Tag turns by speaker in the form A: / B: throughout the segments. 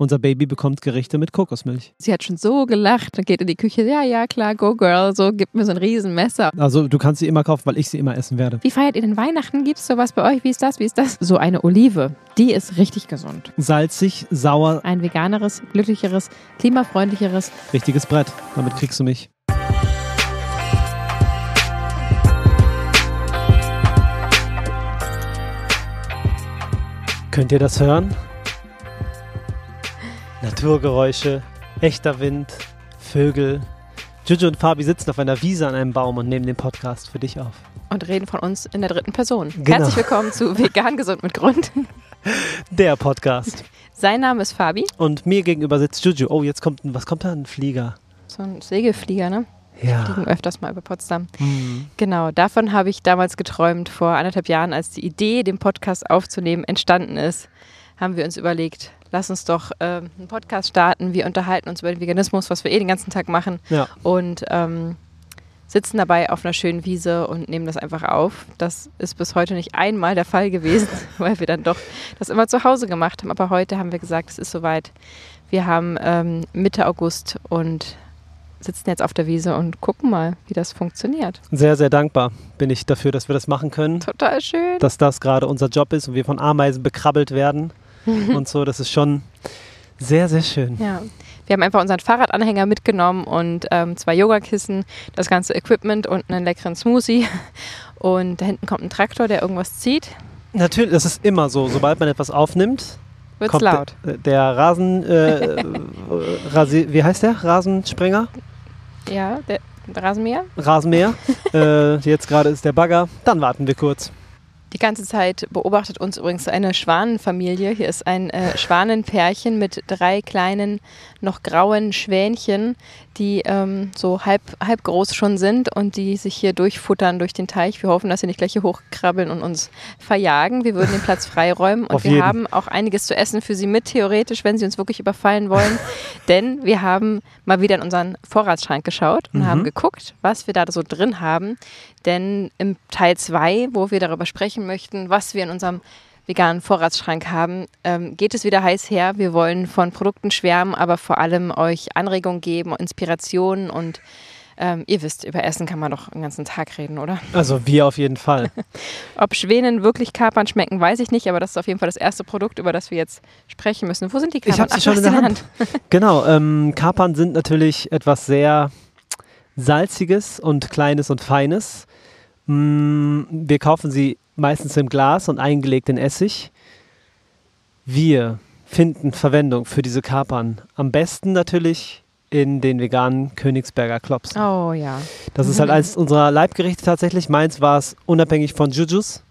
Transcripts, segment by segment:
A: Unser Baby bekommt Gerichte mit Kokosmilch.
B: Sie hat schon so gelacht und geht in die Küche. Ja, ja, klar, go girl. So, gibt mir so ein Riesenmesser.
A: Also du kannst sie immer kaufen, weil ich sie immer essen werde.
B: Wie feiert ihr denn Weihnachten? Gibt es sowas bei euch? Wie ist das? Wie ist das? So eine Olive, die ist richtig gesund.
A: Salzig, sauer,
B: Ein veganeres, glücklicheres, klimafreundlicheres.
A: richtiges Brett. Damit kriegst du mich. Könnt ihr das hören? Naturgeräusche, echter Wind, Vögel. Juju und Fabi sitzen auf einer Wiese an einem Baum und nehmen den Podcast für dich auf.
B: Und reden von uns in der dritten Person.
A: Genau.
B: Herzlich willkommen zu Vegan Gesund mit Grund.
A: Der Podcast.
B: Sein Name ist Fabi.
A: Und mir gegenüber sitzt Juju. Oh, jetzt kommt ein, was kommt da? Ein Flieger.
B: So ein Segelflieger, ne?
A: Ja.
B: Fliegen öfters mal über Potsdam.
A: Mhm.
B: Genau, davon habe ich damals geträumt, vor anderthalb Jahren, als die Idee, den Podcast aufzunehmen, entstanden ist, haben wir uns überlegt, lass uns doch ähm, einen Podcast starten. Wir unterhalten uns über den Veganismus, was wir eh den ganzen Tag machen
A: Ja.
B: und ähm, sitzen dabei auf einer schönen Wiese und nehmen das einfach auf. Das ist bis heute nicht einmal der Fall gewesen, weil wir dann doch das immer zu Hause gemacht haben. Aber heute haben wir gesagt, es ist soweit. Wir haben ähm, Mitte August und sitzen jetzt auf der Wiese und gucken mal, wie das funktioniert.
A: Sehr, sehr dankbar bin ich dafür, dass wir das machen können.
B: Total schön.
A: Dass das gerade unser Job ist und wir von Ameisen bekrabbelt werden und so. Das ist schon sehr, sehr schön.
B: Ja. Wir haben einfach unseren Fahrradanhänger mitgenommen und ähm, zwei Yogakissen, das ganze Equipment und einen leckeren Smoothie. Und da hinten kommt ein Traktor, der irgendwas zieht.
A: Natürlich, das ist immer so. Sobald man etwas aufnimmt,
B: Wird's
A: kommt
B: laut.
A: Der, der Rasen, äh, Rasi, wie heißt der? Rasensprenger?
B: Ja, der Rasenmäher.
A: Rasenmäher. äh, jetzt gerade ist der Bagger. Dann warten wir kurz.
B: Die ganze Zeit beobachtet uns übrigens eine Schwanenfamilie. Hier ist ein äh, Schwanenpärchen mit drei kleinen, noch grauen Schwänchen, die ähm, so halb, halb groß schon sind und die sich hier durchfuttern durch den Teich. Wir hoffen, dass sie nicht gleich hier hochkrabbeln und uns verjagen. Wir würden den Platz freiräumen und
A: Auf
B: wir
A: jeden.
B: haben auch einiges zu essen für sie mit, theoretisch, wenn sie uns wirklich überfallen wollen. Denn wir haben mal wieder in unseren Vorratsschrank geschaut und
A: Mhm.
B: haben geguckt, was wir da so drin haben. Denn im Teil 2, wo wir darüber sprechen möchten, was wir in unserem veganen Vorratsschrank haben, ähm, geht es wieder heiß her. Wir wollen von Produkten schwärmen, aber vor allem euch Anregungen geben, Inspirationen und ähm, ihr wisst, über Essen kann man doch den ganzen Tag reden, oder?
A: Also wir auf jeden Fall.
B: Ob Schwänen wirklich Kapern schmecken, weiß ich nicht, aber das ist auf jeden Fall das erste Produkt, über das wir jetzt sprechen müssen. Wo sind die Kapern?
A: Ich habe sie schon in der
B: sie
A: Hand. Genau, ähm, Kapern sind natürlich etwas sehr Salziges und Kleines und Feines. Mm, wir kaufen sie meistens im Glas und eingelegt in Essig. Wir finden Verwendung für diese Kapern. Am besten natürlich in den veganen Königsberger Klops.
B: Oh ja.
A: Das ist halt eines unserer Leibgerichte tatsächlich. Meins war es unabhängig von Jujus.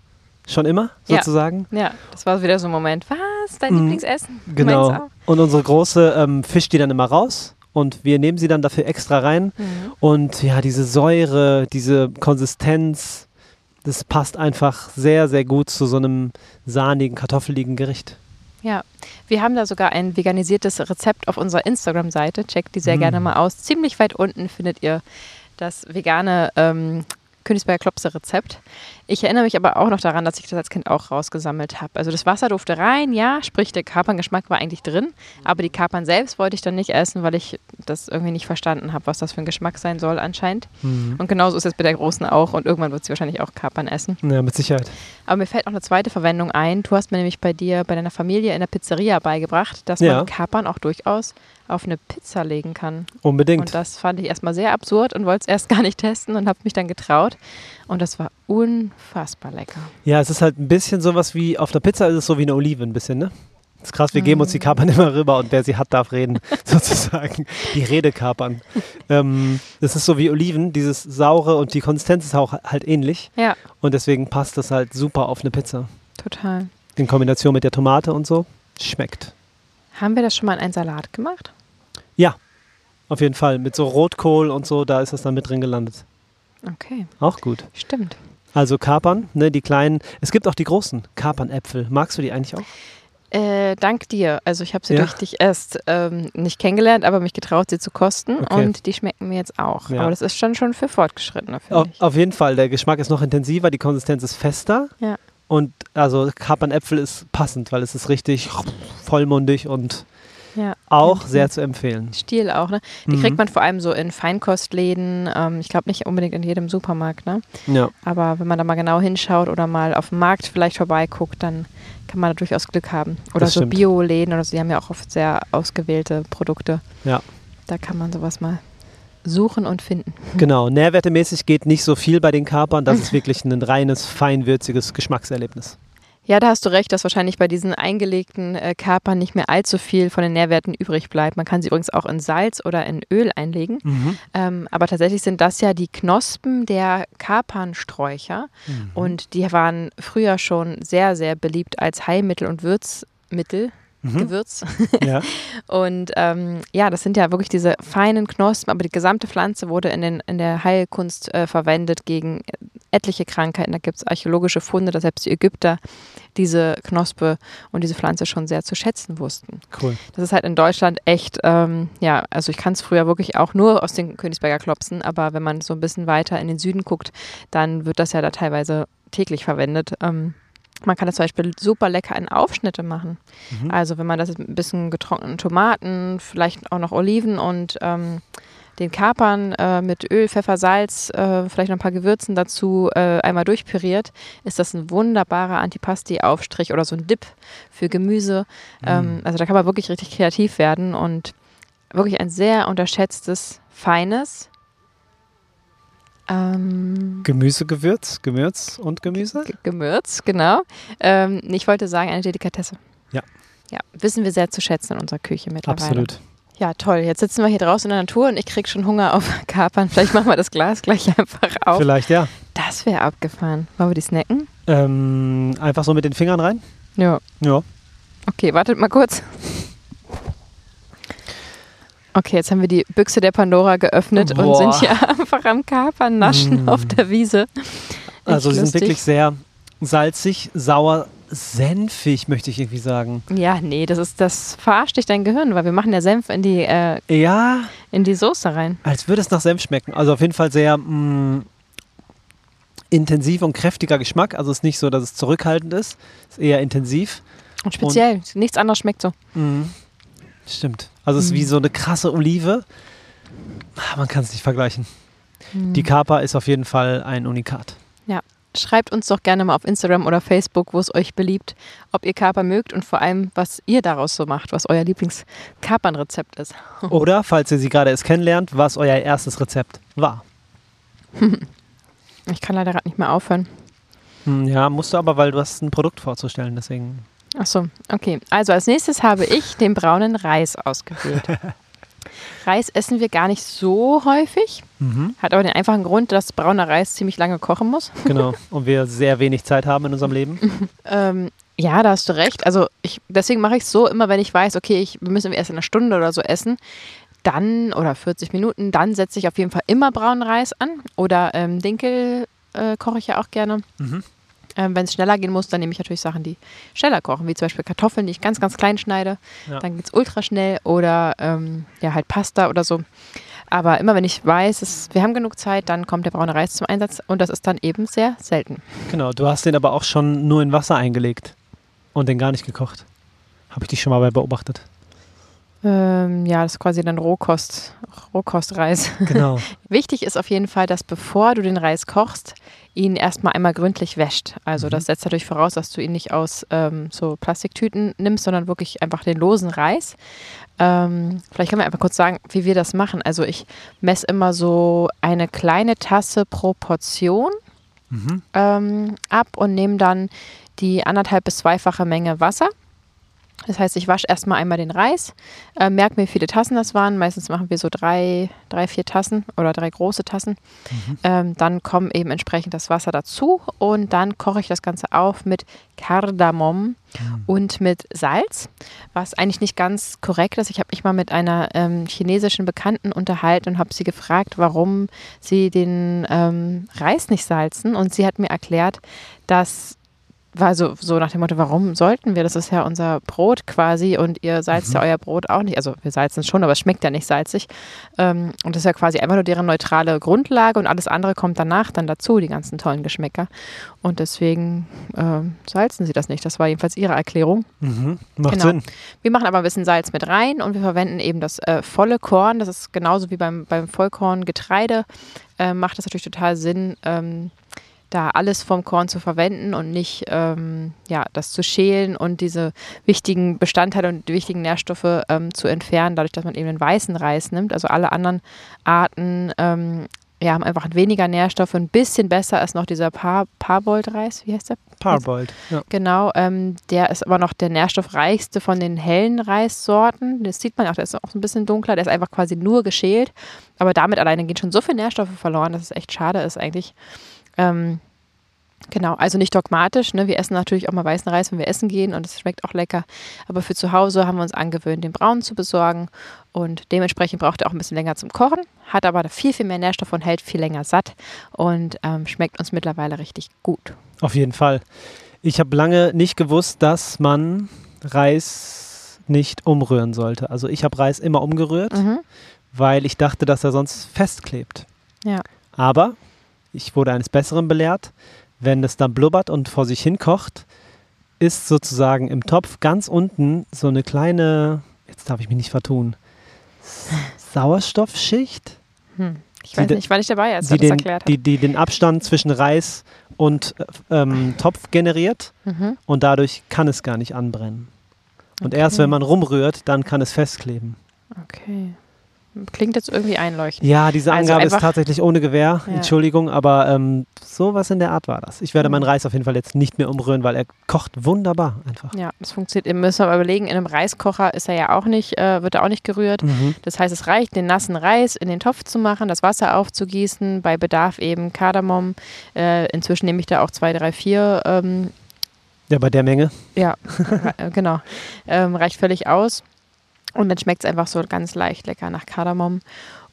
A: Schon immer,
B: Ja.
A: sozusagen.
B: Ja, das war wieder so ein Moment. Was? Dein
A: Mhm.
B: Lieblingsessen?
A: Genau. Und unsere Große ähm, fischt die dann immer raus und wir nehmen sie dann dafür extra rein.
B: Mhm.
A: Und ja, diese Säure, diese Konsistenz, das passt einfach sehr, sehr gut zu so einem sahnigen, kartoffeligen Gericht.
B: Ja, wir haben da sogar ein veganisiertes Rezept auf unserer Instagram-Seite. Checkt die sehr
A: Mm.
B: gerne mal aus. Ziemlich weit unten findet ihr das vegane ähm, Königsberger Klopse-Rezept. Ich erinnere mich aber auch noch daran, dass ich das als Kind auch rausgesammelt habe. Also das Wasser durfte rein, ja, sprich der Kaperngeschmack war eigentlich drin, aber die Kapern selbst wollte ich dann nicht essen, weil ich das irgendwie nicht verstanden habe, was das für ein Geschmack sein soll anscheinend. Und genauso ist es bei der Großen auch und irgendwann wird sie wahrscheinlich auch Kapern essen.
A: Ja, mit Sicherheit.
B: Aber mir fällt noch eine zweite Verwendung ein. Du hast mir nämlich bei dir, bei deiner Familie in der Pizzeria beigebracht, dass
A: Ja.
B: man Kapern auch durchaus auf eine Pizza legen kann.
A: Unbedingt.
B: Und das fand ich erstmal sehr absurd und wollte es erst gar nicht testen und habe mich dann getraut. Und das war unfassbar lecker.
A: Ja, es ist halt ein bisschen sowas wie, auf der Pizza ist es so wie eine Olive ein bisschen, ne? Das ist krass, wir geben uns die Kapern immer rüber und wer sie hat, darf reden, sozusagen. Die Redekapern. ähm, das ist so wie Oliven, dieses saure und die Konsistenz ist auch halt ähnlich
B: Ja,
A: und deswegen passt das halt super auf eine Pizza.
B: total.
A: In Kombination mit der Tomate und so. Schmeckt.
B: Haben wir das schon mal in einen Salat gemacht?
A: Ja, auf jeden Fall. Mit so Rotkohl und so, da ist das dann mit drin gelandet.
B: Okay,
A: Auch gut.
B: stimmt.
A: Also Kapern, ne, die kleinen. Es gibt auch die großen Kapernäpfel. Magst du die eigentlich auch?
B: Äh, dank dir. Also ich habe sie
A: Ja.
B: durch dich erst ähm, nicht kennengelernt, aber mich getraut, sie zu kosten.
A: Okay.
B: Und die schmecken mir jetzt auch.
A: Ja.
B: Aber das ist schon schon für Fortgeschrittene, finde ich.
A: auf jeden Fall. Der Geschmack ist noch intensiver, die Konsistenz ist fester.
B: Ja.
A: Und also Kapernäpfel ist passend, weil es ist richtig vollmundig und
B: Ja.
A: Auch
B: Ja,
A: sehr zu empfehlen.
B: Stiel auch, ne? Die
A: Mhm.
B: kriegt man vor allem so in Feinkostläden. Ähm, ich glaube nicht unbedingt in jedem Supermarkt, ne?
A: Ja,
B: Aber wenn man da mal genau hinschaut oder mal auf dem Markt vielleicht vorbeiguckt, dann kann man da durchaus Glück haben. Oder
A: Das
B: so. Bioläden oder so, die haben ja auch oft sehr ausgewählte Produkte.
A: ja.
B: Da kann man sowas mal suchen und finden.
A: Genau. Nährwertemäßig geht nicht so viel bei den Kapern. Das ist wirklich ein reines, feinwürziges Geschmackserlebnis.
B: Ja, da hast du recht, dass wahrscheinlich bei diesen eingelegten äh, Kapern nicht mehr allzu viel von den Nährwerten übrig bleibt. Man kann sie übrigens auch in Salz oder in Öl einlegen. Ähm, aber tatsächlich sind das ja die Knospen der Kapernsträucher.
A: Mhm.
B: Und die waren früher schon sehr, sehr beliebt als Heilmittel und Würzmittel.
A: Mhm.
B: Gewürz.
A: Ja.
B: Und ähm, ja, das sind ja wirklich diese feinen Knospen, aber die gesamte Pflanze wurde in, den, in der Heilkunst äh, verwendet gegen etliche Krankheiten. Da gibt es archäologische Funde, dass selbst die Ägypter diese Knospe und diese Pflanze schon sehr zu schätzen wussten.
A: Cool.
B: Das ist halt in Deutschland echt, ähm, ja, also ich kann es früher wirklich auch nur aus den Königsberger Klopsen, aber wenn man so ein bisschen weiter in den Süden guckt, dann wird das ja da teilweise täglich verwendet. Ähm, man kann das zum Beispiel super lecker in Aufschnitte machen.
A: Mhm.
B: Also wenn man das mit ein bisschen getrockneten Tomaten, vielleicht auch noch Oliven und ähm, den Kapern äh, mit Öl, Pfeffer, Salz, äh, vielleicht noch ein paar Gewürzen dazu äh, einmal durchpüriert, ist das ein wunderbarer Antipasti-Aufstrich oder so ein Dip für Gemüse. Ähm, also da kann man wirklich richtig kreativ werden und wirklich ein sehr unterschätztes, feines ähm,
A: Gemüsegewürz, Gemürz und Gemüse?
B: G- Gemürz, genau. Ähm, ich wollte sagen, eine Delikatesse.
A: Ja.
B: Ja, wissen wir sehr zu schätzen in unserer Küche mittlerweile.
A: Absolut.
B: Ja, toll. Jetzt sitzen wir hier draußen in der Natur und ich krieg schon Hunger auf Kapern. Vielleicht machen wir das Glas gleich einfach auf.
A: Vielleicht ja.
B: Das wäre abgefahren. Wollen wir die snacken?
A: Ähm, einfach so mit den Fingern rein?
B: Ja.
A: Ja.
B: Okay, wartet mal kurz. Okay, jetzt haben wir die Büchse der Pandora geöffnet und
A: Boah.
B: sind hier einfach am Kapern naschen
A: Mm.
B: auf der Wiese.
A: Also sie sind wirklich sehr salzig, sauer, senfig, möchte ich irgendwie sagen.
B: Ja, nee, das ist das verarscht dich dein Gehirn, weil wir machen ja Senf in die äh,
A: Ja,
B: in die Soße rein.
A: als würde es nach Senf schmecken. Also auf jeden Fall sehr mh, intensiv und kräftiger Geschmack. Also es ist nicht so, dass es zurückhaltend ist. Es ist eher intensiv.
B: Und speziell, nichts anderes schmeckt so.
A: Mhm. Stimmt. Also es ist wie so eine krasse Olive. Ah, Man kann es nicht vergleichen. Die Kapa ist auf jeden Fall ein Unikat.
B: Schreibt uns doch gerne mal auf Instagram oder Facebook, wo es euch beliebt, ob ihr Kaper mögt und vor allem, was ihr daraus so macht, was euer Lieblingskapernrezept ist.
A: Oder, falls ihr sie gerade erst kennenlernt, was euer erstes Rezept war.
B: Ich kann leider gerade nicht mehr aufhören.
A: Hm, Ja, musst du aber, weil du hast ein Produkt vorzustellen, deswegen.
B: Ach so, okay. Also als nächstes habe ich den braunen Reis ausgewählt. Reis essen wir gar nicht so häufig,
A: Mhm.
B: hat aber den einfachen Grund, dass brauner Reis ziemlich lange kochen muss.
A: Genau. Und wir sehr wenig Zeit haben in unserem Leben.
B: Ähm, ja, da hast du recht. Also ich, deswegen mache ich es so, immer wenn ich weiß, okay, ich, wir müssen erst in einer Stunde oder so essen, dann oder 40 Minuten, dann setze ich auf jeden Fall immer braunen Reis an. Oder ähm, Dinkel äh, koche ich ja auch gerne.
A: Mhm.
B: Ähm, wenn es schneller gehen muss, dann nehme ich natürlich Sachen, die schneller kochen, wie zum Beispiel Kartoffeln, die ich ganz, ganz klein schneide.
A: Ja.
B: Dann geht es ultra schnell oder ähm, ja, halt Pasta oder so. Aber immer wenn ich weiß, es, wir haben genug Zeit, dann kommt der braune Reis zum Einsatz und das ist dann eben sehr selten.
A: Genau. Du hast den aber auch schon nur in Wasser eingelegt und den gar nicht gekocht. Habe ich dich schon mal bei beobachtet.
B: Ähm, ja, das ist quasi dann Rohkost, Rohkostreis.
A: Genau.
B: Wichtig ist auf jeden Fall, dass bevor du den Reis kochst, ihn erstmal einmal gründlich wäscht. Also
A: Mhm.
B: das setzt natürlich voraus, dass du ihn nicht aus ähm, so Plastiktüten nimmst, sondern wirklich einfach den losen Reis. Ähm, vielleicht können wir einfach kurz sagen, wie wir das machen. Also ich messe immer so eine kleine Tasse pro Portion
A: Mhm.
B: ähm, ab und nehme dann die anderthalb bis zweifache Menge Wasser. Das heißt, ich wasche erstmal einmal den Reis, äh, merke mir, wie viele Tassen das waren. Meistens machen wir so drei, drei vier Tassen oder drei große Tassen. Ähm, dann kommt eben entsprechend das Wasser dazu und dann koche ich das Ganze auf mit Kardamom und mit Salz, was eigentlich nicht ganz korrekt ist. Ich habe mich mal mit einer ähm, chinesischen Bekannten unterhalten und habe sie gefragt, warum sie den ähm, Reis nicht salzen. Und sie hat mir erklärt, dass war so, so nach dem Motto, warum sollten wir? Das ist ja unser Brot quasi und ihr salzt ja euer Brot auch nicht. Also wir salzen es schon, aber es schmeckt ja nicht salzig. Ähm, und das ist ja quasi einfach nur deren neutrale Grundlage und alles andere kommt danach dann dazu, die ganzen tollen Geschmäcker. Und deswegen ähm, salzen sie das nicht. Das war jedenfalls ihre Erklärung.
A: Mhm. Macht
B: Genau.
A: Sinn.
B: Wir machen aber ein bisschen Salz mit rein und wir verwenden eben das äh, volle Korn. Das ist genauso wie beim, beim Vollkorngetreide. Äh, macht das natürlich total Sinn, ähm, da alles vom Korn zu verwenden und nicht ähm, ja, das zu schälen und diese wichtigen Bestandteile und die wichtigen Nährstoffe ähm, zu entfernen, dadurch, dass man eben den weißen Reis nimmt. Also alle anderen Arten ähm, ja, haben einfach weniger Nährstoffe. Ein bisschen besser ist noch dieser Par Parboiled-Reis. Wie heißt der?
A: Parboiled. Ja.
B: Genau, ähm, der ist aber noch der nährstoffreichste von den hellen Reissorten. Das sieht man auch, der ist auch so ein bisschen dunkler, der ist einfach quasi nur geschält. Aber damit alleine gehen schon so viele Nährstoffe verloren, dass es echt schade ist eigentlich. Ähm, genau, also nicht dogmatisch. Ne? Wir essen natürlich auch mal weißen Reis, wenn wir essen gehen und es schmeckt auch lecker. Aber für zu Hause haben wir uns angewöhnt, den braunen zu besorgen. Und dementsprechend braucht er auch ein bisschen länger zum Kochen, hat aber viel, viel mehr Nährstoffe und hält viel länger satt und ähm, schmeckt uns mittlerweile richtig gut.
A: Auf jeden Fall. Ich habe lange nicht gewusst, dass man Reis nicht umrühren sollte. Also ich habe Reis immer umgerührt,
B: Mhm.
A: weil ich dachte, dass er sonst festklebt.
B: Ja.
A: Aber ich wurde eines Besseren belehrt. Wenn es dann blubbert und vor sich hin kocht, ist sozusagen im Topf ganz unten so eine kleine, jetzt darf ich mich nicht vertun, Sauerstoffschicht,
B: Hm. Ich weiß nicht, ich war nicht dabei, als er das
A: den,
B: erklärt hat.
A: die, die den Abstand zwischen Reis und äh, ähm, Topf generiert
B: Mhm.
A: und dadurch kann es gar nicht anbrennen. Und erst
B: Okay.
A: wenn man rumrührt, dann kann es festkleben.
B: Okay. Klingt jetzt irgendwie einleuchtend.
A: Ja, diese
B: Also
A: Angabe ist
B: einfach-
A: tatsächlich ohne Gewehr.
B: Ja.
A: Entschuldigung, aber ähm, sowas in der Art war das. Ich werde
B: Mhm.
A: meinen Reis auf jeden Fall jetzt nicht mehr umrühren, weil er kocht wunderbar einfach.
B: Ja, das funktioniert. Ihr müsst aber überlegen, in einem Reiskocher ist er ja auch nicht, äh, wird er auch nicht gerührt.
A: Mhm.
B: Das heißt, es reicht, den nassen Reis in den Topf zu machen, das Wasser aufzugießen, bei Bedarf eben Kardamom. Äh, inzwischen nehme ich da auch zwei, drei, vier. Ähm,
A: Ja, bei der Menge.
B: ja, äh, genau. Ähm, reicht völlig aus. Und dann schmeckt es einfach so ganz leicht lecker nach Kardamom.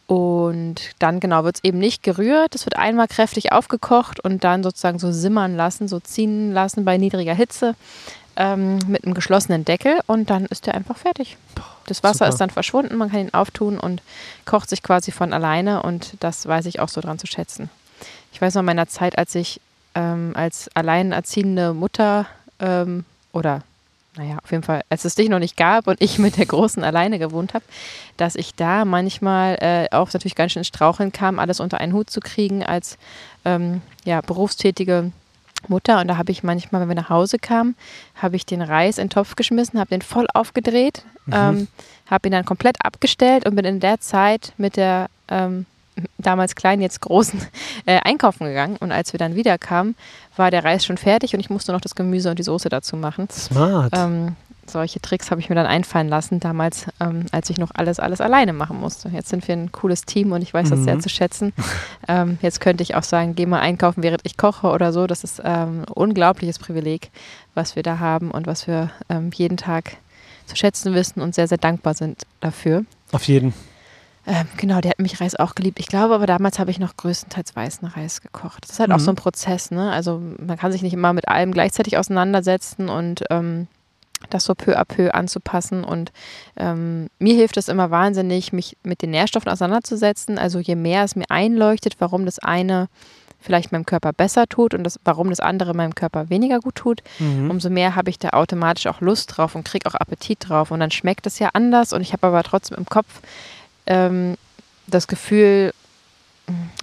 B: Und dann genau wird es eben nicht gerührt. Es wird einmal kräftig aufgekocht und dann sozusagen so simmern lassen, so ziehen lassen bei niedriger Hitze ähm, mit einem geschlossenen Deckel und dann ist der einfach fertig. Das Wasser
A: super.
B: ist dann verschwunden, man kann ihn auftun und kocht sich quasi von alleine und das weiß ich auch so dran zu schätzen. Ich weiß noch in meiner Zeit, als ich ähm, als alleinerziehende Mutter ähm, oder naja, auf jeden Fall, als es dich noch nicht gab und ich mit der Großen alleine gewohnt habe, dass ich da manchmal äh, auch natürlich ganz schön ins Straucheln kam, alles unter einen Hut zu kriegen als ähm, ja, berufstätige Mutter. Und da habe ich manchmal, wenn wir nach Hause kamen, habe ich den Reis in den Topf geschmissen, habe den voll aufgedreht, ähm, habe ihn dann komplett abgestellt und bin in der Zeit mit der ähm, damals kleinen, jetzt großen äh, einkaufen gegangen. Und als wir dann wieder kamen, war der Reis schon fertig und ich musste noch das Gemüse und die Soße dazu machen.
A: Smart.
B: Ähm, solche Tricks habe ich mir dann einfallen lassen, damals, ähm, als ich noch alles, alles alleine machen musste. Jetzt sind wir ein cooles Team und ich weiß das sehr
A: Mhm.
B: zu schätzen. Ähm, jetzt könnte ich auch sagen, geh mal einkaufen, während ich koche oder so. Das ist ähm, ein unglaubliches Privileg, was wir da haben und was wir ähm, jeden Tag zu schätzen wissen und sehr, sehr dankbar sind dafür.
A: Auf jeden.
B: Ähm, genau, der hat mich Reis auch geliebt. Ich glaube aber damals habe ich noch größtenteils weißen Reis gekocht. Das ist halt auch
A: Mhm.
B: so ein Prozess, ne? Also man kann sich nicht immer mit allem gleichzeitig auseinandersetzen und ähm, das so peu à peu anzupassen. Und ähm, mir hilft es immer wahnsinnig, mich mit den Nährstoffen auseinanderzusetzen. Also je mehr es mir einleuchtet, warum das eine vielleicht meinem Körper besser tut und das, warum das andere meinem Körper weniger gut tut,
A: Mhm.
B: umso mehr habe ich da automatisch auch Lust drauf und kriege auch Appetit drauf. Und dann schmeckt es ja anders und ich habe aber trotzdem im Kopf ähm, das Gefühl,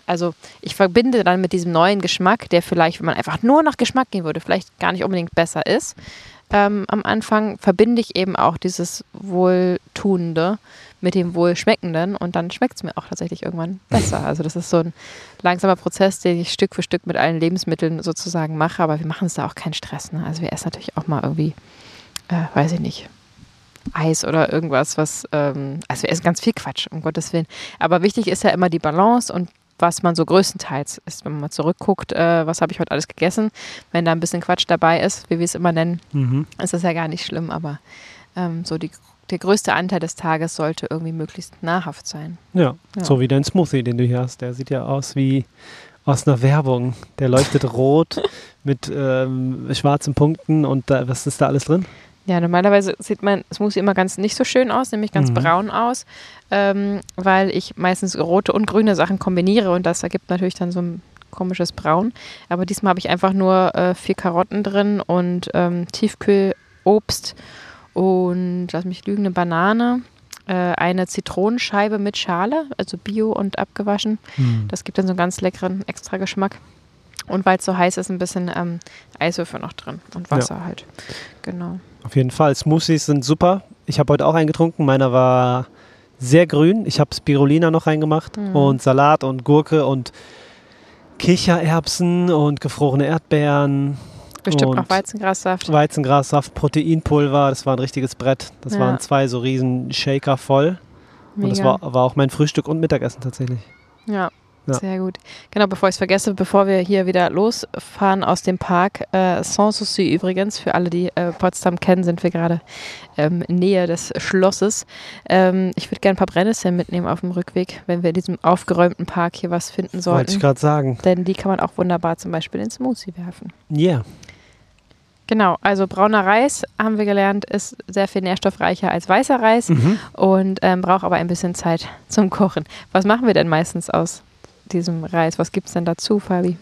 B: also ich verbinde dann mit diesem neuen Geschmack, der vielleicht, wenn man einfach nur nach Geschmack gehen würde, vielleicht gar nicht unbedingt besser ist. Ähm, am Anfang verbinde ich eben auch dieses Wohltuende mit dem Wohlschmeckenden und dann schmeckt es mir auch tatsächlich irgendwann besser. Also das ist so ein langsamer Prozess, den ich Stück für Stück mit allen Lebensmitteln sozusagen mache, aber wir machen uns da auch keinen Stress. Ne? Also wir essen natürlich auch mal irgendwie, äh, weiß ich nicht, Eis oder irgendwas, was, ähm, also wir essen ganz viel Quatsch, um Gottes Willen. Aber wichtig ist ja immer die Balance und was man so größtenteils ist, wenn man mal zurückguckt, äh, was habe ich heute alles gegessen. Wenn da ein bisschen Quatsch dabei ist, wie wir es immer nennen,
A: Mhm.
B: ist das ja gar nicht schlimm, aber ähm, so die, der größte Anteil des Tages sollte irgendwie möglichst nahrhaft sein.
A: Ja,
B: Ja.
A: so wie dein Smoothie, den du hier hast. Der sieht ja aus wie aus einer Werbung. Der leuchtet rot mit ähm, schwarzen Punkten und da, was ist da alles drin?
B: Ja, normalerweise sieht mein Smoothie immer ganz nicht so schön aus, nämlich ganz
A: Mhm.
B: braun aus, ähm, weil ich meistens rote und grüne Sachen kombiniere und das ergibt natürlich dann so ein komisches Braun. Aber diesmal habe ich einfach nur äh, vier Karotten drin und ähm, Tiefkühlobst und, lass mich lügen, eine Banane, äh, eine Zitronenscheibe mit Schale, also bio und abgewaschen.
A: Hm.
B: Das gibt dann so einen ganz leckeren extra Geschmack. Und weil es so heiß ist, ein bisschen ähm, Eiswürfel noch drin und Wasser halt. Genau.
A: Auf jeden Fall. Smoothies sind super. Ich habe heute auch einen getrunken. Meiner war sehr grün. Ich habe Spirulina noch reingemacht
B: Mhm.
A: und Salat und Gurke und Kichererbsen und gefrorene Erdbeeren,
B: Bestimmt noch Weizengrassaft.
A: Weizengrassaft, Proteinpulver. Das war ein richtiges Brett. Das
B: Ja.
A: waren zwei so riesen Shaker voll. Und das
B: Mega.
A: war, war auch mein Frühstück und Mittagessen tatsächlich.
B: Ja,
A: Ja.
B: sehr gut. Genau, bevor ich es vergesse, bevor wir hier wieder losfahren aus dem Park, äh, Sanssouci übrigens, für alle, die äh, Potsdam kennen, sind wir gerade ähm, in Nähe des Schlosses. Ähm, ich würde gerne ein paar Brennnesseln mitnehmen auf dem Rückweg, wenn wir in diesem aufgeräumten Park hier was finden
A: Wollte
B: sollten.
A: ich gerade sagen.
B: Denn die kann man auch wunderbar zum Beispiel in den Smoothie werfen.
A: Yeah.
B: Genau, also brauner Reis, haben wir gelernt, ist sehr viel nährstoffreicher als weißer Reis
A: Mhm.
B: und ähm, braucht aber ein bisschen Zeit zum Kochen. Was machen wir denn meistens aus diesem Reis? Was gibt es denn dazu, Fabi?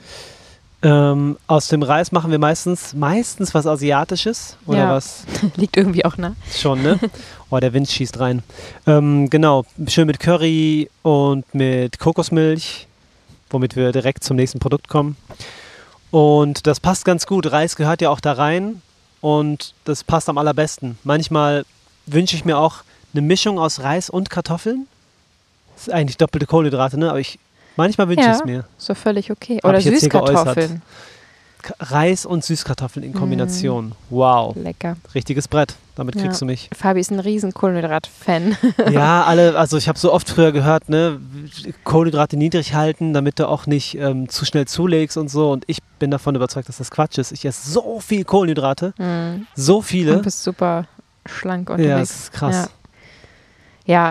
A: Ähm, aus dem Reis machen wir meistens, meistens was Asiatisches oder
B: Ja.
A: was
B: Liegt irgendwie auch nah.
A: schon, ne? Oh, der Wind schießt rein. Ähm, genau, schön mit Curry und mit Kokosmilch, womit wir direkt zum nächsten Produkt kommen. Und das passt ganz gut. Reis gehört ja auch da rein und das passt am allerbesten. Manchmal wünsche ich mir auch eine Mischung aus Reis und Kartoffeln. Das ist eigentlich doppelte Kohlenhydrate, ne? Aber ich, manchmal wünsche
B: Ja.
A: ich es mir.
B: So völlig okay. Oder Süßkartoffeln.
A: Reis und Süßkartoffeln in
B: Mm.
A: Kombination. Wow.
B: Lecker.
A: Richtiges Brett. Damit
B: Ja.
A: kriegst du mich.
B: Fabi ist ein riesen Kohlenhydrat-Fan.
A: ja, alle, also ich habe so oft früher gehört, ne, Kohlenhydrate niedrig halten, damit du auch nicht ähm, zu schnell zulegst und so. Und ich bin davon überzeugt, dass das Quatsch ist. Ich esse so viel Kohlenhydrate,
B: mm.
A: so
B: Du
A: viele.
B: bist super schlank
A: Ja,
B: unterwegs.
A: das ist krass.
B: Ja,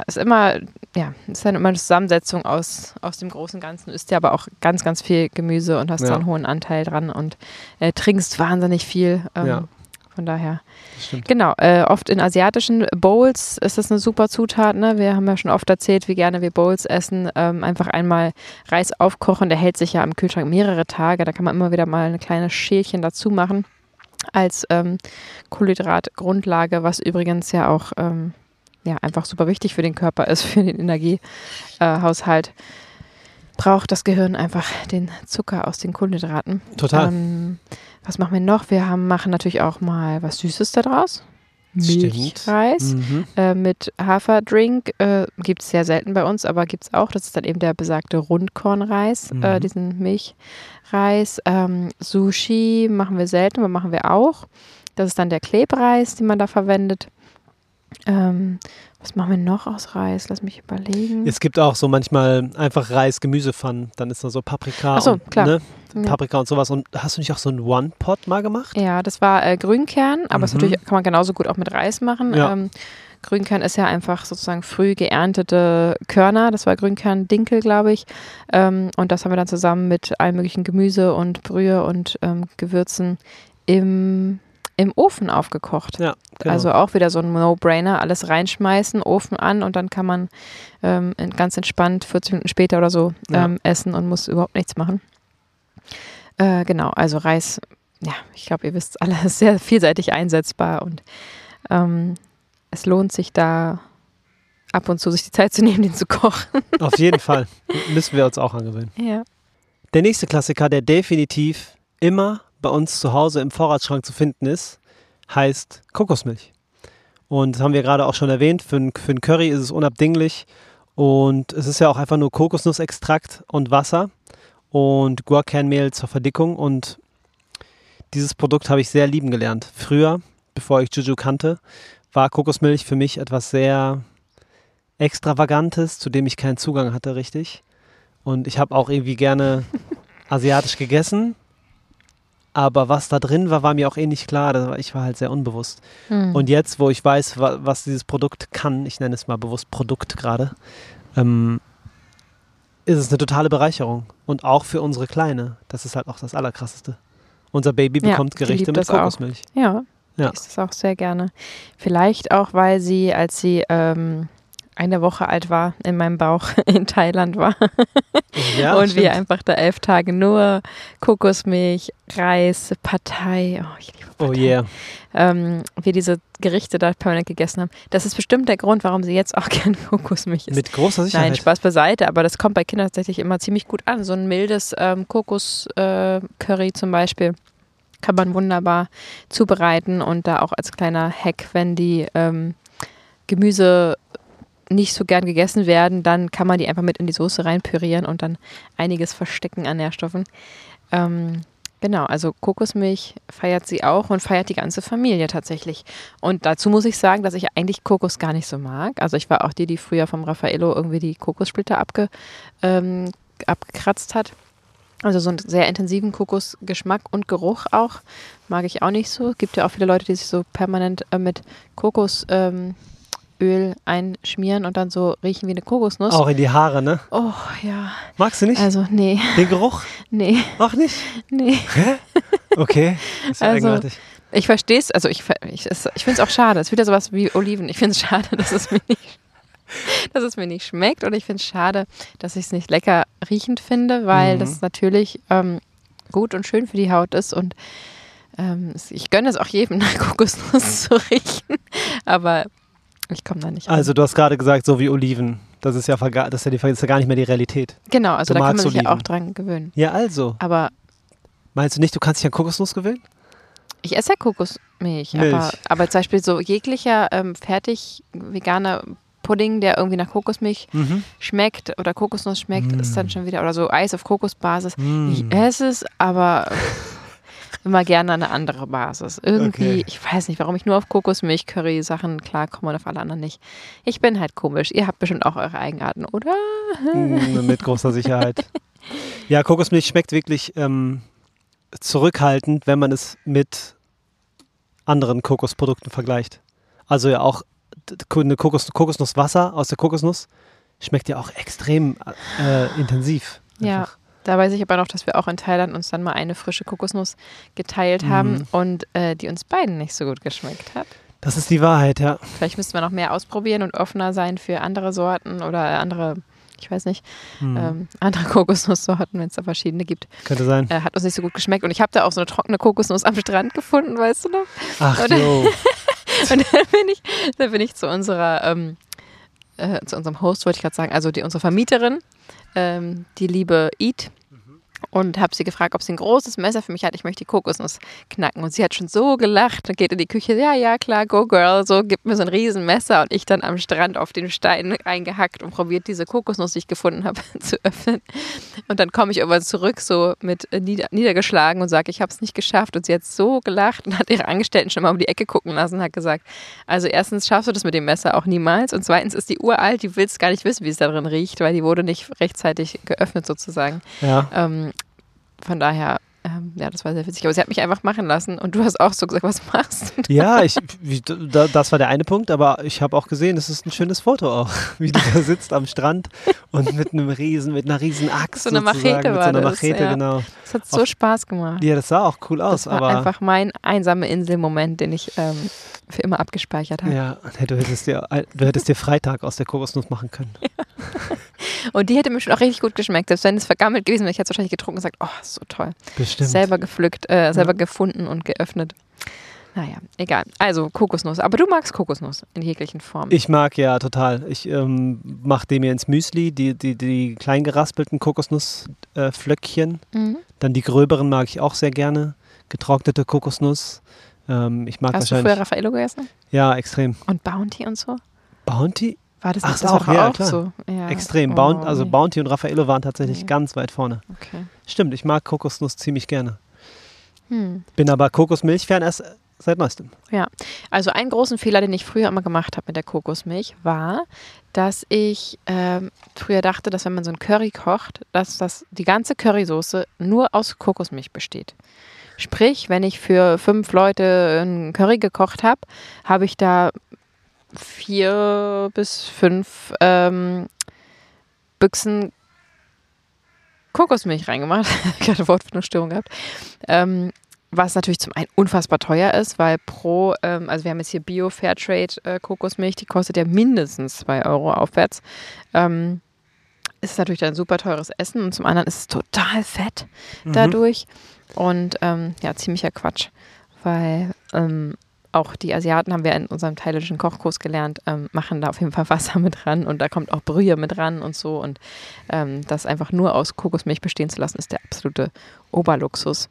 B: ist immer, ja, ist dann immer eine Zusammensetzung aus, aus dem großen Ganzen. Du isst ja aber auch ganz, ganz viel Gemüse und hast
A: Ja.
B: da einen hohen Anteil dran und äh, trinkst wahnsinnig viel. Ähm,
A: Ja.
B: Von daher. Genau, äh, oft in asiatischen Bowls ist das eine super Zutat. Ne? Wir haben ja schon oft erzählt, wie gerne wir Bowls essen. Ähm, einfach einmal Reis aufkochen, der hält sich ja im Kühlschrank mehrere Tage. Da kann man immer wieder mal ein kleines Schälchen dazu machen als ähm, Kohlenhydratgrundlage, was übrigens ja auch ähm, ja, einfach super wichtig für den Körper ist, für den Energiehaushalt. Braucht das Gehirn einfach den Zucker aus den Kohlenhydraten.
A: Total.
B: Ähm, was machen wir noch? Wir haben, machen natürlich auch mal was Süßes da draus.
A: Stimmt.
B: Milchreis
A: Mhm.
B: äh, mit Haferdrink. Äh, gibt es sehr selten bei uns, aber gibt es auch. Das ist dann eben der besagte Rundkornreis, äh,
A: Mhm.
B: diesen Milchreis. Ähm, Sushi machen wir selten, aber machen wir auch. Das ist dann der Klebreis, den man da verwendet. Ähm, was machen wir noch aus Reis? Lass mich überlegen.
A: Es gibt auch so manchmal einfach Reis-Gemüsepfannen. Dann ist da so Paprika,
B: so,
A: und,
B: klar.
A: Ne?
B: Ja.
A: Paprika und sowas. Und hast du nicht auch so einen One-Pot mal gemacht?
B: Ja, das war äh, Grünkern, aber
A: Mhm.
B: natürlich kann man genauso gut auch mit Reis machen.
A: Ja.
B: Ähm, Grünkern ist ja einfach sozusagen früh geerntete Körner. Das war Grünkern-Dinkel, glaube ich. Ähm, und das haben wir dann zusammen mit allen möglichen Gemüse und Brühe und ähm, Gewürzen im, im Ofen aufgekocht.
A: Ja, genau.
B: Also auch wieder so ein No-Brainer, alles reinschmeißen, Ofen an und dann kann man ähm, ganz entspannt 40 Minuten später oder so
A: Ja.
B: ähm, essen und muss überhaupt nichts machen. Äh, genau, also Reis, ja, ich glaube, ihr wisst alle, ist sehr vielseitig einsetzbar und ähm, es lohnt sich da ab und zu sich die Zeit zu nehmen, den zu kochen.
A: Auf jeden Fall. Müssen wir uns auch angewöhnen.
B: Ja.
A: Der nächste Klassiker, der definitiv immer bei uns zu Hause im Vorratsschrank zu finden ist, heißt Kokosmilch. Und das haben wir gerade auch schon erwähnt, für ein, für ein Curry ist es unabdinglich. Und es ist ja auch einfach nur Kokosnussextrakt und Wasser und Guarkernmehl zur Verdickung. Und dieses Produkt habe ich sehr lieben gelernt. Früher, bevor ich Juju kannte, war Kokosmilch für mich etwas sehr Extravagantes, zu dem ich keinen Zugang hatte, richtig. Und ich habe auch irgendwie gerne asiatisch gegessen. Aber was da drin war, war mir auch eh nicht klar. Ich war halt sehr unbewusst.
B: Hm.
A: Und jetzt, wo ich weiß, wa was dieses Produkt kann, ich nenne es mal bewusst Produkt gerade, ähm, ist es eine totale Bereicherung. Und auch für unsere Kleine. Das ist halt auch das Allerkrasseste. Unser Baby
B: Ja,
A: bekommt
B: die
A: Gerichte mit
B: das auch.
A: Kokosmilch.
B: Ja,
A: Ja.
B: ist das auch sehr gerne. Vielleicht auch, weil sie, als sie ähm, eine Woche alt war, in meinem Bauch in Thailand war
A: Ja,
B: und wir
A: stimmt.
B: einfach da elf Tage nur Kokosmilch, Reis, Partei, oh, ich liebe
A: Oh
B: Partei,
A: yeah.
B: ähm, wir diese Gerichte da permanent gegessen haben. Das ist bestimmt der Grund, warum sie jetzt auch gerne Kokosmilch isst.
A: Mit großer Sicherheit.
B: Nein, Spaß beiseite, aber das kommt bei Kindern tatsächlich immer ziemlich gut an. So ein mildes ähm, Kokos-Curry zum Beispiel kann man wunderbar zubereiten und da auch als kleiner Hack, wenn die ähm, Gemüse nicht so gern gegessen werden, dann kann man die einfach mit in die Soße reinpürieren und dann einiges verstecken an Nährstoffen. Ähm, genau, also Kokosmilch feiert sie auch und feiert die ganze Familie tatsächlich. Und dazu muss ich sagen, dass ich eigentlich Kokos gar nicht so mag. Also ich war auch die, die früher vom Raffaello irgendwie die Kokossplitter abge, ähm, abgekratzt hat. Also so einen sehr intensiven Kokosgeschmack und Geruch auch. Mag ich auch nicht so. Gibt ja auch viele Leute, die sich so permanent äh, mit Kokosöl ähm, Öl einschmieren und dann so riechen wie eine Kokosnuss.
A: Auch in die Haare, ne?
B: Oh ja.
A: Magst du nicht?
B: Also nee,
A: Den Geruch?
B: nee,
A: Auch nicht?
B: nee.
A: Okay. Das ist ja
B: Also-
A: eigenartig.
B: Ich verstehe es, also ich, ich, ich finde es auch schade. Es ist wieder sowas wie Oliven. Ich finde es schade, dass es mir nicht, dass es mir nicht schmeckt. Und ich finde es schade, dass ich es nicht lecker riechend finde, weil
A: Mhm.
B: das natürlich ähm, gut und schön für die Haut ist. Und ähm, ich gönne es auch jedem, nach Kokosnuss zu riechen. Aber ich komme da nicht ran.
A: Also du hast gerade gesagt, so wie Oliven. Das ist ja, das ist ja, die, das ist ja gar nicht mehr die Realität.
B: genau, also
A: du
B: da kann man sich ja
A: Oliven.
B: auch dran gewöhnen.
A: Ja, also.
B: Aber
A: Meinst du nicht, du kannst dich an Kokosnuss gewöhnen?
B: Ich esse ja Kokosmilch,
A: Milch.
B: aber, aber zum Beispiel so jeglicher ähm, fertig veganer Pudding, der irgendwie nach Kokosmilch
A: Mhm.
B: schmeckt oder Kokosnuss schmeckt, ist dann schon wieder, oder so Eis auf Kokosbasis.
A: Mm.
B: Ich esse es, aber immer gerne eine andere Basis. Irgendwie,
A: Okay.
B: ich weiß nicht, warum ich nur auf Kokosmilch-Curry-Sachen klarkomme und auf alle anderen nicht. Ich bin halt komisch. Ihr habt bestimmt auch eure Eigenarten, oder?
A: Mm, Mit großer Sicherheit. Ja, Kokosmilch schmeckt wirklich ähm, zurückhaltend, wenn man es mit anderen Kokosprodukten vergleicht. Also ja auch eine Kokos, Kokosnusswasser aus der Kokosnuss schmeckt ja auch extrem äh, intensiv.
B: Ja. Da weiß ich aber noch, dass wir auch in Thailand uns dann mal eine frische Kokosnuss geteilt
A: Mhm.
B: haben und äh, die uns beiden nicht so gut geschmeckt hat.
A: Das ist die Wahrheit, ja.
B: Vielleicht müssten wir noch mehr ausprobieren und offener sein für andere Sorten oder andere, ich weiß nicht,
A: Hm.
B: ähm, andere Kokosnusssorten, wenn es da verschiedene gibt.
A: Könnte sein.
B: Äh, hat uns nicht so gut geschmeckt. Und ich habe da auch so eine trockene Kokosnuss am Strand gefunden, weißt du noch?
A: Ach
B: oder-
A: jo.
B: Und dann bin ich, dann bin ich zu unserer, ähm, äh, zu unserem Host, wollte ich gerade sagen, also die, unsere Vermieterin, ähm, die liebe Eat. Und habe sie gefragt, ob sie ein großes Messer für mich hat. Ich möchte die Kokosnuss knacken. Und sie hat schon so gelacht. Dann geht in die Küche. Ja, ja, klar, go girl. So, gibt mir so ein Riesenmesser. Und ich dann am Strand auf den Stein eingehackt und probiert, diese Kokosnuss, die ich gefunden habe, zu öffnen. Und dann komme ich irgendwann zurück, so mit äh, nieder niedergeschlagen und sage, ich habe es nicht geschafft. Und sie hat so gelacht und hat ihre Angestellten schon mal um die Ecke gucken lassen und hat gesagt, also erstens schaffst du das mit dem Messer auch niemals und zweitens ist die uralt, die willst gar nicht wissen, wie es da drin riecht, weil die wurde nicht rechtzeitig geöffnet sozusagen.
A: Ja.
B: Ähm, von daher, ähm, ja, das war sehr witzig. Aber sie hat mich einfach machen lassen und du hast auch so gesagt, was machst du?
A: Ja, ich, wie, da, das war der eine Punkt, aber ich habe auch gesehen, es ist ein schönes Foto auch, wie du da sitzt am Strand und mit einem riesen, mit einer riesen Axt
B: So eine Machete
A: mit so
B: war
A: einer
B: das,
A: Machete,
B: ja.
A: genau.
B: Das hat so
A: Auf-
B: Spaß gemacht.
A: Ja, das sah auch cool aus,
B: das war
A: aber
B: einfach mein einsame Inselmoment, den ich ähm, für immer abgespeichert habe.
A: ja, du hättest dir, du hättest dir Freitag aus der Kokosnuss machen können.
B: Und die hätte mir schon auch richtig gut geschmeckt. Selbst wenn es vergammelt gewesen wäre, ich hätte es wahrscheinlich getrunken und gesagt, oh, so toll.
A: Bestimmt.
B: Selber gepflückt, äh, selber gefunden und geöffnet. Naja, egal. Also Kokosnuss. Aber du magst Kokosnuss in jeglichen Formen.
A: Ich mag ja total. Ich ähm, mache dem mir ins Müsli, die, die, die klein geraspelten Kokosnussflöckchen. Äh,
B: mhm.
A: Dann die gröberen mag ich auch sehr gerne. Getrocknete Kokosnuss. Ähm, ich mag
B: Hast du früher
A: wahrscheinlich.
B: Raffaello gegessen?
A: Ja, extrem.
B: Und Bounty und so?
A: Bounty?
B: War das
A: Ach,
B: das
A: auch,
B: war
A: ja,
B: auch
A: klar.
B: so? Ja.
A: Extrem.
B: Oh,
A: Bounty, also
B: nee.
A: Bounty und Raffaello waren tatsächlich
B: Nee.
A: ganz weit vorne.
B: Okay.
A: Stimmt, ich mag Kokosnuss ziemlich gerne.
B: Hm.
A: Bin aber Kokosmilch-Fan erst seit neuestem.
B: Also einen großen Fehler, den ich früher immer gemacht habe mit der Kokosmilch, war, dass ich ähm, früher dachte, dass wenn man so ein Curry kocht, dass das die ganze Currysoße nur aus Kokosmilch besteht. Sprich, wenn ich für fünf Leute ein Curry gekocht habe, habe ich da vier bis fünf ähm, Büchsen Kokosmilch reingemacht. Gerade Wortfindungsstörung gehabt. Ähm, was natürlich zum einen unfassbar teuer ist, weil pro, ähm, also wir haben jetzt hier Bio Fairtrade äh, Kokosmilch, die kostet ja mindestens 2 Euro aufwärts. Ähm, ist natürlich dann super teures Essen und zum anderen ist es total fett
A: Mhm.
B: dadurch und ähm, ja, ziemlicher Quatsch, weil ähm, auch die Asiaten haben wir in unserem thailändischen Kochkurs gelernt, ähm, machen da auf jeden Fall Wasser mit ran und da kommt auch Brühe mit ran und so und ähm, das einfach nur aus Kokosmilch bestehen zu lassen, ist der absolute Oberluxus.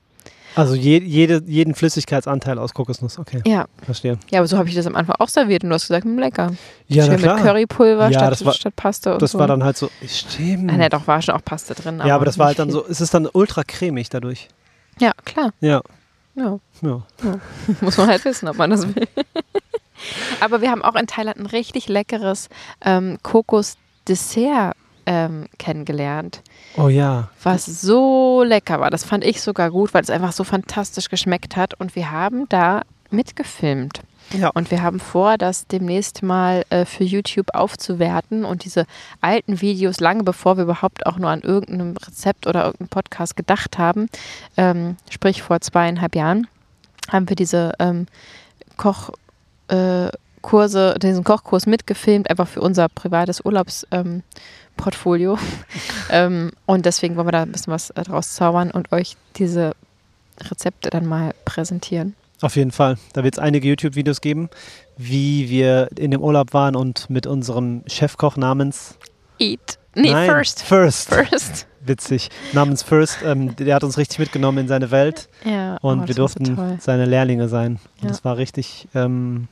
A: Also je, jede, jeden Flüssigkeitsanteil aus Kokosnuss. Okay,
B: Ja,
A: verstehe.
B: ja, aber so habe ich das am Anfang auch serviert und du hast gesagt, hm, lecker.
A: Ja,
B: Schön
A: na klar.
B: mit Currypulver
A: Ja,
B: statt,
A: war-
B: statt Paste und
A: Das
B: so.
A: war dann halt so, stimmt.
B: Ah, ne, doch, war schon auch Paste drin.
A: ja, aber das war halt
B: nicht
A: dann
B: viel.
A: so, es ist dann ultra cremig dadurch.
B: Ja, klar.
A: Ja,
B: Ja.
A: ja.
B: Muss man halt wissen, ob man das will. Aber wir haben auch in Thailand ein richtig leckeres ähm, Kokos-Dessert ähm, kennengelernt,
A: Oh ja.
B: was so lecker war. Das fand ich sogar gut, weil es einfach so fantastisch geschmeckt hat. Und wir haben da mitgefilmt.
A: Ja.
B: Und wir haben vor, das demnächst mal äh, für YouTube aufzuwerten und diese alten Videos, lange bevor wir überhaupt auch nur an irgendeinem Rezept oder irgendeinem Podcast gedacht haben, ähm, sprich vor zweieinhalb Jahren, haben wir diese ähm, Koch, äh, Kurse, diesen Kochkurs mitgefilmt, einfach für unser privates Urlaubsportfolio. Ähm, ähm, und deswegen wollen wir da ein bisschen was äh, draus zaubern und euch diese Rezepte dann mal präsentieren.
A: Auf jeden Fall. Da wird es einige YouTube-Videos geben, wie wir in dem Urlaub waren und mit unserem Chefkoch namens
B: Eat. Nee,
A: Nein,
B: first.
A: First.
B: First.
A: Witzig. Namens First. Ähm, der hat uns richtig mitgenommen in seine Welt
B: Ja,
A: und
B: oh,
A: wir
B: so
A: durften
B: toll.
A: seine Lehrlinge sein. Und
B: Ja.
A: das war richtig ähm,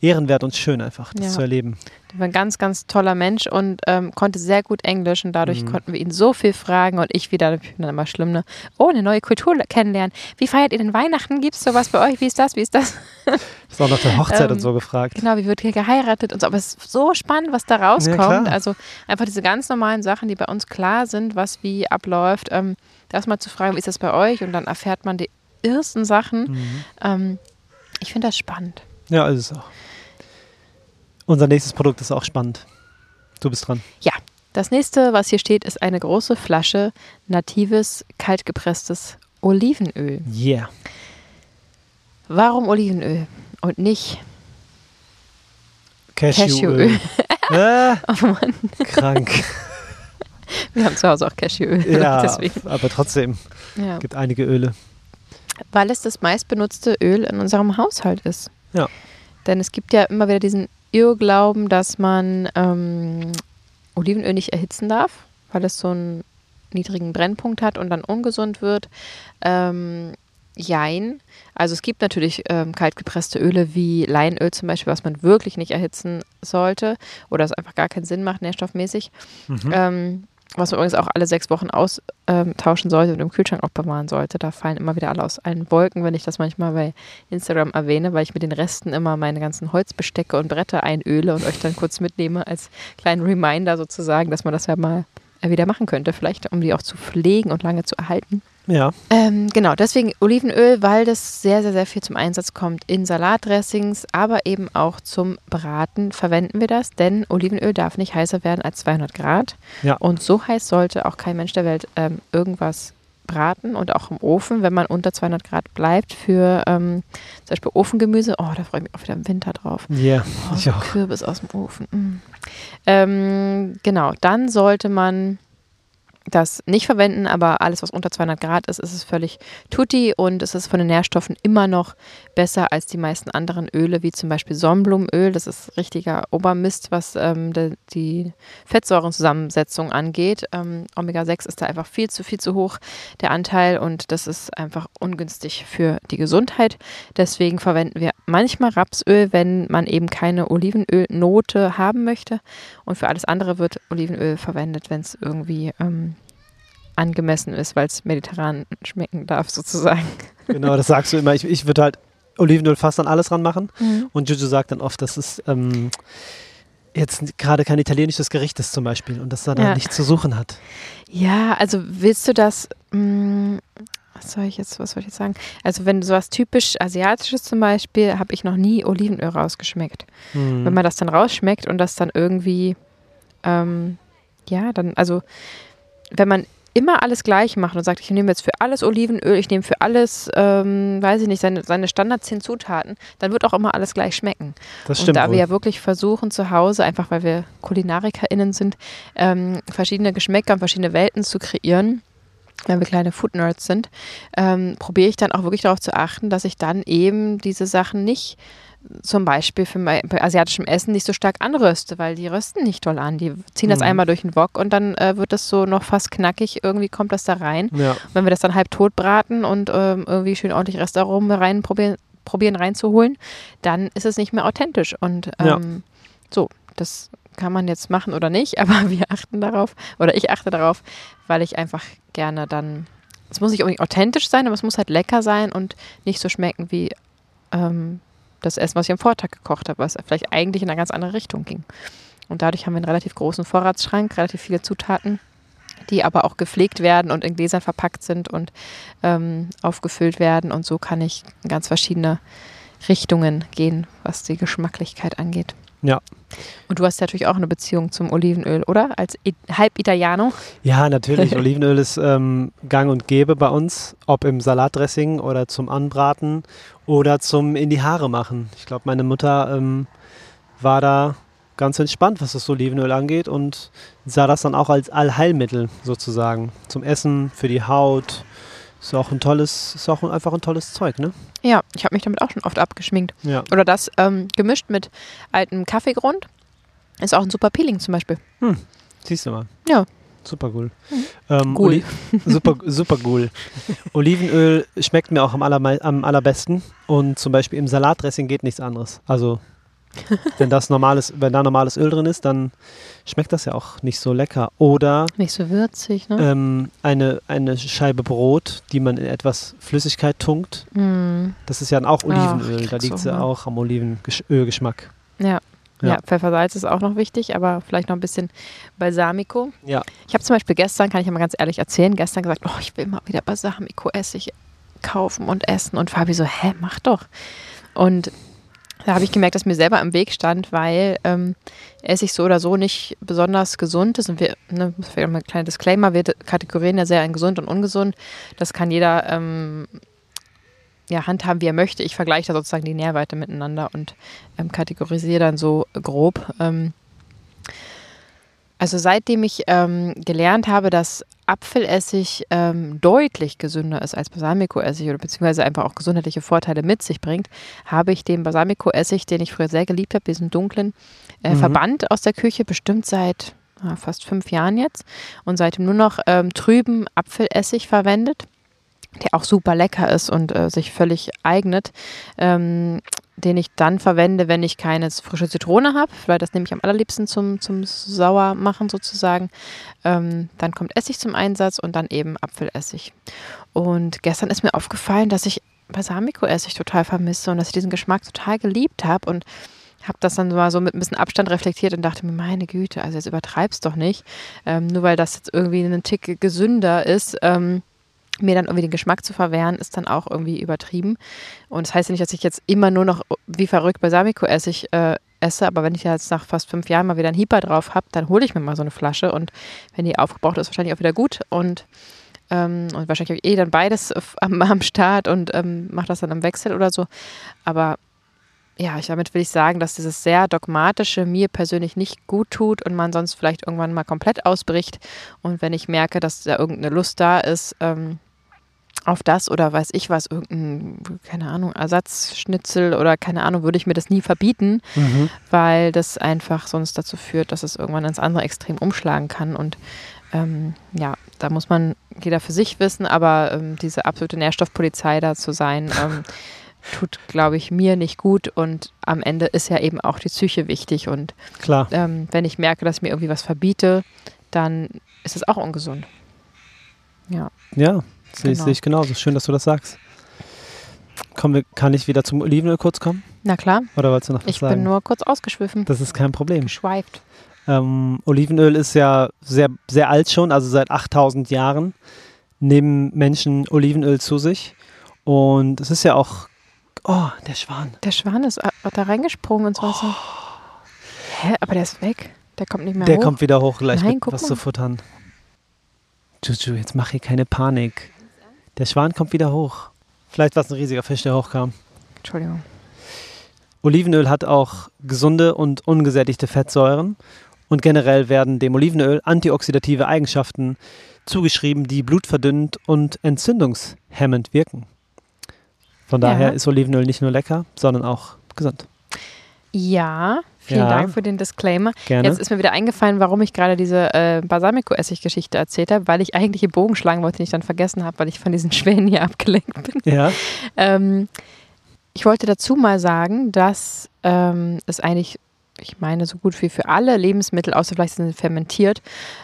A: ehrenwert und schön einfach, das
B: Ja.
A: zu erleben.
B: Er war ein ganz, ganz toller Mensch und ähm, konnte sehr gut Englisch und dadurch
A: Mhm.
B: konnten wir ihn so viel fragen und ich wieder, ich bin dann immer schlimm, ne? Oh, eine neue Kultur kennenlernen. Wie feiert ihr denn Weihnachten? Gibt es sowas bei euch? Wie ist das? Wie ist das?
A: Ist auch nach der Hochzeit
B: Ähm,
A: und so gefragt.
B: Genau, wie wird hier geheiratet und so. Aber es ist so spannend, was da rauskommt.
A: klar.
B: also einfach diese ganz normalen Sachen, die bei uns klar sind, was wie abläuft. Ähm, das mal zu fragen, wie ist das bei euch? Und dann erfährt man die ersten Sachen.
A: Mhm.
B: Ähm, ich finde das spannend.
A: Ja, ist es auch. Unser nächstes Produkt ist auch spannend. Du bist dran.
B: Das nächste, was hier steht, ist eine große Flasche natives, kaltgepresstes Olivenöl.
A: Yeah.
B: Warum Olivenöl und nicht
A: Cashewöl.
B: Cashewöl?
A: äh,
B: Oh Mann,
A: krank.
B: wir haben zu Hause auch Cashewöl.
A: ja,
B: Deswegen.
A: aber trotzdem.
B: Ja.
A: gibt einige Öle.
B: Weil es das meistbenutzte Öl in unserem Haushalt ist.
A: Ja.
B: Denn es gibt ja immer wieder diesen Irrglauben, dass man ähm, Olivenöl nicht erhitzen darf, weil es so einen niedrigen Brennpunkt hat und dann ungesund wird. Ähm, jein. Also es gibt natürlich ähm, kaltgepresste Öle wie Leinöl zum Beispiel, was man wirklich nicht erhitzen sollte oder es einfach gar keinen Sinn macht, nährstoffmäßig.
A: Mhm.
B: Ähm, was man übrigens auch alle sechs Wochen austauschen sollte und im Kühlschrank auch bewahren sollte. Da fallen immer wieder alle aus allen Wolken, wenn ich das manchmal bei Instagram erwähne, weil ich mit den Resten immer meine ganzen Holzbestecke und Bretter einöle und euch dann kurz mitnehme als kleinen Reminder sozusagen, dass man das ja mal wieder machen könnte, vielleicht um die auch zu pflegen und lange zu erhalten.
A: Ja,
B: Ähm, genau, deswegen Olivenöl, weil das sehr, sehr, sehr viel zum Einsatz kommt in Salatdressings, aber eben auch zum Braten verwenden wir das, denn Olivenöl darf nicht heißer werden als 200 Grad.
A: Ja.
B: Und so heiß sollte auch kein Mensch der Welt ähm, irgendwas braten und auch im Ofen, wenn man unter 200 Grad bleibt für ähm, zum Beispiel Ofengemüse. Oh, da freue ich mich auch wieder im Winter drauf.
A: yeah.
B: Oh,
A: ich auch.
B: Kürbis aus dem Ofen. Mm. Ähm, genau, dann sollte man das nicht verwenden, aber alles, was unter 200 Grad ist, ist es völlig tutti und es ist von den Nährstoffen immer noch besser als die meisten anderen Öle, wie zum Beispiel Sonnenblumenöl. Das ist richtiger Obermist, was ähm, de, die Fettsäurenzusammensetzung angeht. Ähm, Omega-6 ist da einfach viel zu, viel zu hoch, der Anteil, und das ist einfach ungünstig für die Gesundheit. Deswegen verwenden wir manchmal Rapsöl, wenn man eben keine Olivenölnote haben möchte. Und für alles andere wird Olivenöl verwendet, wenn es irgendwie ähm, angemessen ist, weil es mediterran schmecken darf, sozusagen.
A: Genau, das sagst du immer. Ich, ich würde halt Olivenöl fast an alles ranmachen. Und Juju sagt dann oft, dass es ähm, jetzt gerade kein italienisches Gericht ist zum Beispiel und dass da
B: Ja.
A: dann nichts zu suchen hat.
B: Ja, also willst du das, mh, was soll ich jetzt, was soll ich jetzt sagen? Also wenn du sowas typisch Asiatisches zum Beispiel, habe ich noch nie Olivenöl rausgeschmeckt.
A: Hm.
B: Wenn man das dann rausschmeckt und das dann irgendwie, ähm, ja, dann, also wenn man immer alles gleich macht und sagt, ich nehme jetzt für alles Olivenöl, ich nehme für alles, ähm, weiß ich nicht, seine, seine Standard 10 Zutaten, dann wird auch immer alles gleich schmecken.
A: Das
B: und
A: stimmt.
B: da
A: wohl.
B: wir ja wirklich versuchen zu Hause, einfach weil wir KulinarikerInnen sind, ähm, verschiedene Geschmäcker und verschiedene Welten zu kreieren, wenn wir kleine Food Nerds sind, ähm, probiere ich dann auch wirklich darauf zu achten, dass ich dann eben diese Sachen nicht zum Beispiel für mein, bei asiatischem Essen nicht so stark anröste, weil die rösten nicht toll an. Die ziehen das
A: Mhm.
B: einmal durch den Wok und dann äh, wird das so noch fast knackig, irgendwie kommt das da rein.
A: ja.
B: Wenn wir das dann halb tot braten und ähm, irgendwie schön ordentlich Restaurant rein probieren, probieren reinzuholen, dann ist es nicht mehr authentisch. Und ähm,
A: Ja.
B: so, das kann man jetzt machen oder nicht, aber wir achten darauf, oder ich achte darauf, weil ich einfach gerne dann, es muss nicht unbedingt authentisch sein, aber es muss halt lecker sein und nicht so schmecken wie ähm, das Essen, was ich am Vortag gekocht habe, was vielleicht eigentlich in eine ganz andere Richtung ging. Und dadurch haben wir einen relativ großen Vorratsschrank, relativ viele Zutaten, die aber auch gepflegt werden und in Gläsern verpackt sind und ähm, aufgefüllt werden. Und so kann ich in ganz verschiedene Richtungen gehen, was die Geschmacklichkeit angeht.
A: Ja.
B: Und du hast natürlich auch eine Beziehung zum Olivenöl, oder? Als I halb Italiano.
A: Ja, natürlich. Olivenöl ist ähm, gang und gäbe bei uns, ob im Salatdressing oder zum Anbraten oder zum in die Haare machen. Ich glaube, meine Mutter ähm, war da ganz entspannt, was das Olivenöl angeht und sah das dann auch als Allheilmittel sozusagen zum Essen, für die Haut. Ist auch ein tolles, ist auch einfach ein tolles Zeug, ne?
B: Ja, ich habe mich damit auch schon oft abgeschminkt.
A: Ja.
B: Oder das ähm, gemischt mit altem Kaffeegrund. Ist auch ein super Peeling zum Beispiel.
A: Siehst du mal.
B: Ja. Mhm.
A: Super cool. Ähm,
B: Cool.
A: Super, super cool. Olivenöl schmeckt mir auch am, am allerbesten. Und zum Beispiel im Salatdressing geht nichts anderes. Also, wenn, das normales, wenn da normales Öl drin ist, dann schmeckt das ja auch nicht so lecker. Oder
B: Nicht so würzig, ne?
A: ähm, eine, eine Scheibe Brot, die man in etwas Flüssigkeit tunkt.
B: Mm,
A: Das ist ja dann auch
B: Ach,
A: Olivenöl.
B: ich
A: da liegt es ja auch am Olivenölgeschmack.
B: ja.
A: Ja.
B: Ja. Pfeffersalz ist auch noch wichtig, aber vielleicht noch ein bisschen Balsamico.
A: Ja.
B: Ich habe zum Beispiel gestern, kann ich ja mal ganz ehrlich erzählen, gestern gesagt, oh, ich will mal wieder Balsamico-Essig kaufen und essen. Und Fabi so, hä, mach doch. Und da habe ich gemerkt, dass mir selber im Weg stand, weil ähm, Essig so oder so nicht besonders gesund ist. Und wir, ne, vielleicht mal ein kleiner Disclaimer, wir kategorieren ja sehr in gesund und ungesund. Das kann jeder ähm, ja, handhaben, wie er möchte. Ich vergleiche da sozusagen die Nährwerte miteinander und ähm, kategorisiere dann so grob. Ähm, also seitdem ich ähm, gelernt habe, dass Apfelessig ähm, deutlich gesünder ist als Balsamico-Essig oder beziehungsweise einfach auch gesundheitliche Vorteile mit sich bringt, habe ich den Balsamico-Essig, den ich früher sehr geliebt habe, diesen dunklen, äh,
A: Mhm.
B: verbannt aus der Küche, bestimmt seit ah, fast fünf Jahren jetzt und seitdem nur noch ähm, trüben Apfelessig verwendet, der auch super lecker ist und äh, sich völlig eignet. Ähm, den ich dann verwende, wenn ich keine frische Zitrone habe, weil das nehme ich am allerliebsten zum, zum Sauermachen sozusagen. Ähm, dann kommt Essig zum Einsatz und dann eben Apfelessig. Und gestern ist mir aufgefallen, dass ich Balsamico-Essig total vermisse und dass ich diesen Geschmack total geliebt habe und habe das dann mal so mit ein bisschen Abstand reflektiert und dachte mir, meine Güte, also jetzt übertreib's doch nicht. Ähm, nur weil das jetzt irgendwie einen Tick gesünder ist, ähm, mir dann irgendwie den Geschmack zu verwehren, ist dann auch irgendwie übertrieben. Und das heißt ja nicht, dass ich jetzt immer nur noch wie verrückt Balsamico-Essig äh, esse, aber wenn ich jetzt nach fast fünf Jahren mal wieder einen Hieper drauf habe, dann hole ich mir mal so eine Flasche und wenn die aufgebraucht ist, wahrscheinlich auch wieder gut und ähm, und wahrscheinlich habe ich eh dann beides am, am Start und ähm, mache das dann im Wechsel oder so. Aber ja, ich, damit will ich sagen, dass dieses sehr dogmatische mir persönlich nicht gut tut und man sonst vielleicht irgendwann mal komplett ausbricht. Und wenn ich merke, dass da irgendeine Lust da ist, ähm, auf das oder weiß ich was, irgendein, keine Ahnung, Ersatzschnitzel oder keine Ahnung, würde ich mir das nie verbieten,
A: Mhm.
B: weil das einfach sonst dazu führt, dass es irgendwann ins andere Extrem umschlagen kann. Und ähm, ja, da muss man jeder für sich wissen, aber ähm, diese absolute Nährstoffpolizei da zu sein, ähm, tut, glaube ich, mir nicht gut. Und am Ende ist ja eben auch die Psyche wichtig. Und
A: Klar.
B: ähm, wenn ich merke, dass ich mir irgendwie was verbiete, dann ist es auch ungesund. Ja.
A: Ja, sehe
B: Genau.
A: ich genauso. Schön, dass du das sagst. Wir, kann ich wieder zum Olivenöl kurz kommen?
B: Na klar,
A: Oder wolltest du noch was
B: ich
A: sagen?
B: bin nur kurz ausgeschwiffen,
A: das ist kein Problem.
B: geschweift.
A: Ähm, Olivenöl ist ja sehr, sehr alt schon, also seit 8000 Jahren nehmen Menschen Olivenöl zu sich. Und es ist ja auch. Oh, der Schwan.
B: Der Schwan ist äh, da reingesprungen und so.
A: Oh.
B: Hä, aber der ist weg. Der kommt nicht mehr
A: Der
B: hoch.
A: kommt wieder hoch, gleich
B: Nein,
A: mit was
B: mal.
A: zu futtern. Juju, jetzt mach hier keine Panik. Der Schwan kommt wieder hoch. Vielleicht war es ein riesiger Fisch, der hochkam.
B: Entschuldigung.
A: Olivenöl hat auch gesunde und ungesättigte Fettsäuren. Und generell werden dem Olivenöl antioxidative Eigenschaften zugeschrieben, die blutverdünnend und entzündungshemmend wirken. Von
B: Ja.
A: daher ist Olivenöl nicht nur lecker, sondern auch gesund.
B: Ja, vielen
A: Ja.
B: Dank für den Disclaimer.
A: Gerne.
B: Jetzt ist mir wieder eingefallen, warum ich gerade diese äh, Balsamico-Essig-Geschichte erzählt habe, weil ich eigentlich einen Bogen schlagen wollte, den ich dann vergessen habe, weil ich von diesen Schwänen hier abgelenkt bin.
A: ja,
B: Ähm, ich wollte dazu mal sagen, dass ähm, es eigentlich, ich meine, so gut wie für alle Lebensmittel, außer vielleicht sind sie fermentiert,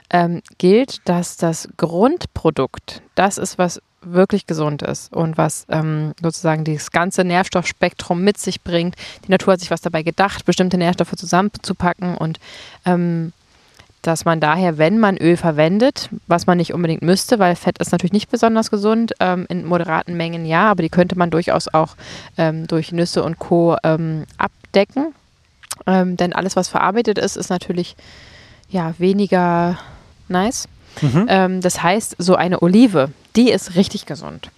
B: ähm, gilt, dass das Grundprodukt das ist, was wirklich gesund ist und was ähm, sozusagen das ganze Nährstoffspektrum mit sich bringt. Die Natur hat sich was dabei gedacht, bestimmte Nährstoffe zusammenzupacken und ähm, dass man daher, wenn man Öl verwendet, was man nicht unbedingt müsste, weil Fett ist natürlich nicht besonders gesund, ähm, in moderaten Mengen ja, aber die könnte man durchaus auch ähm, durch Nüsse und Co. Ähm, abdecken. Ähm, denn alles, was verarbeitet ist, ist natürlich ja weniger nice.
A: mhm.
B: Ähm, das heißt, so eine Olive, die ist richtig gesund.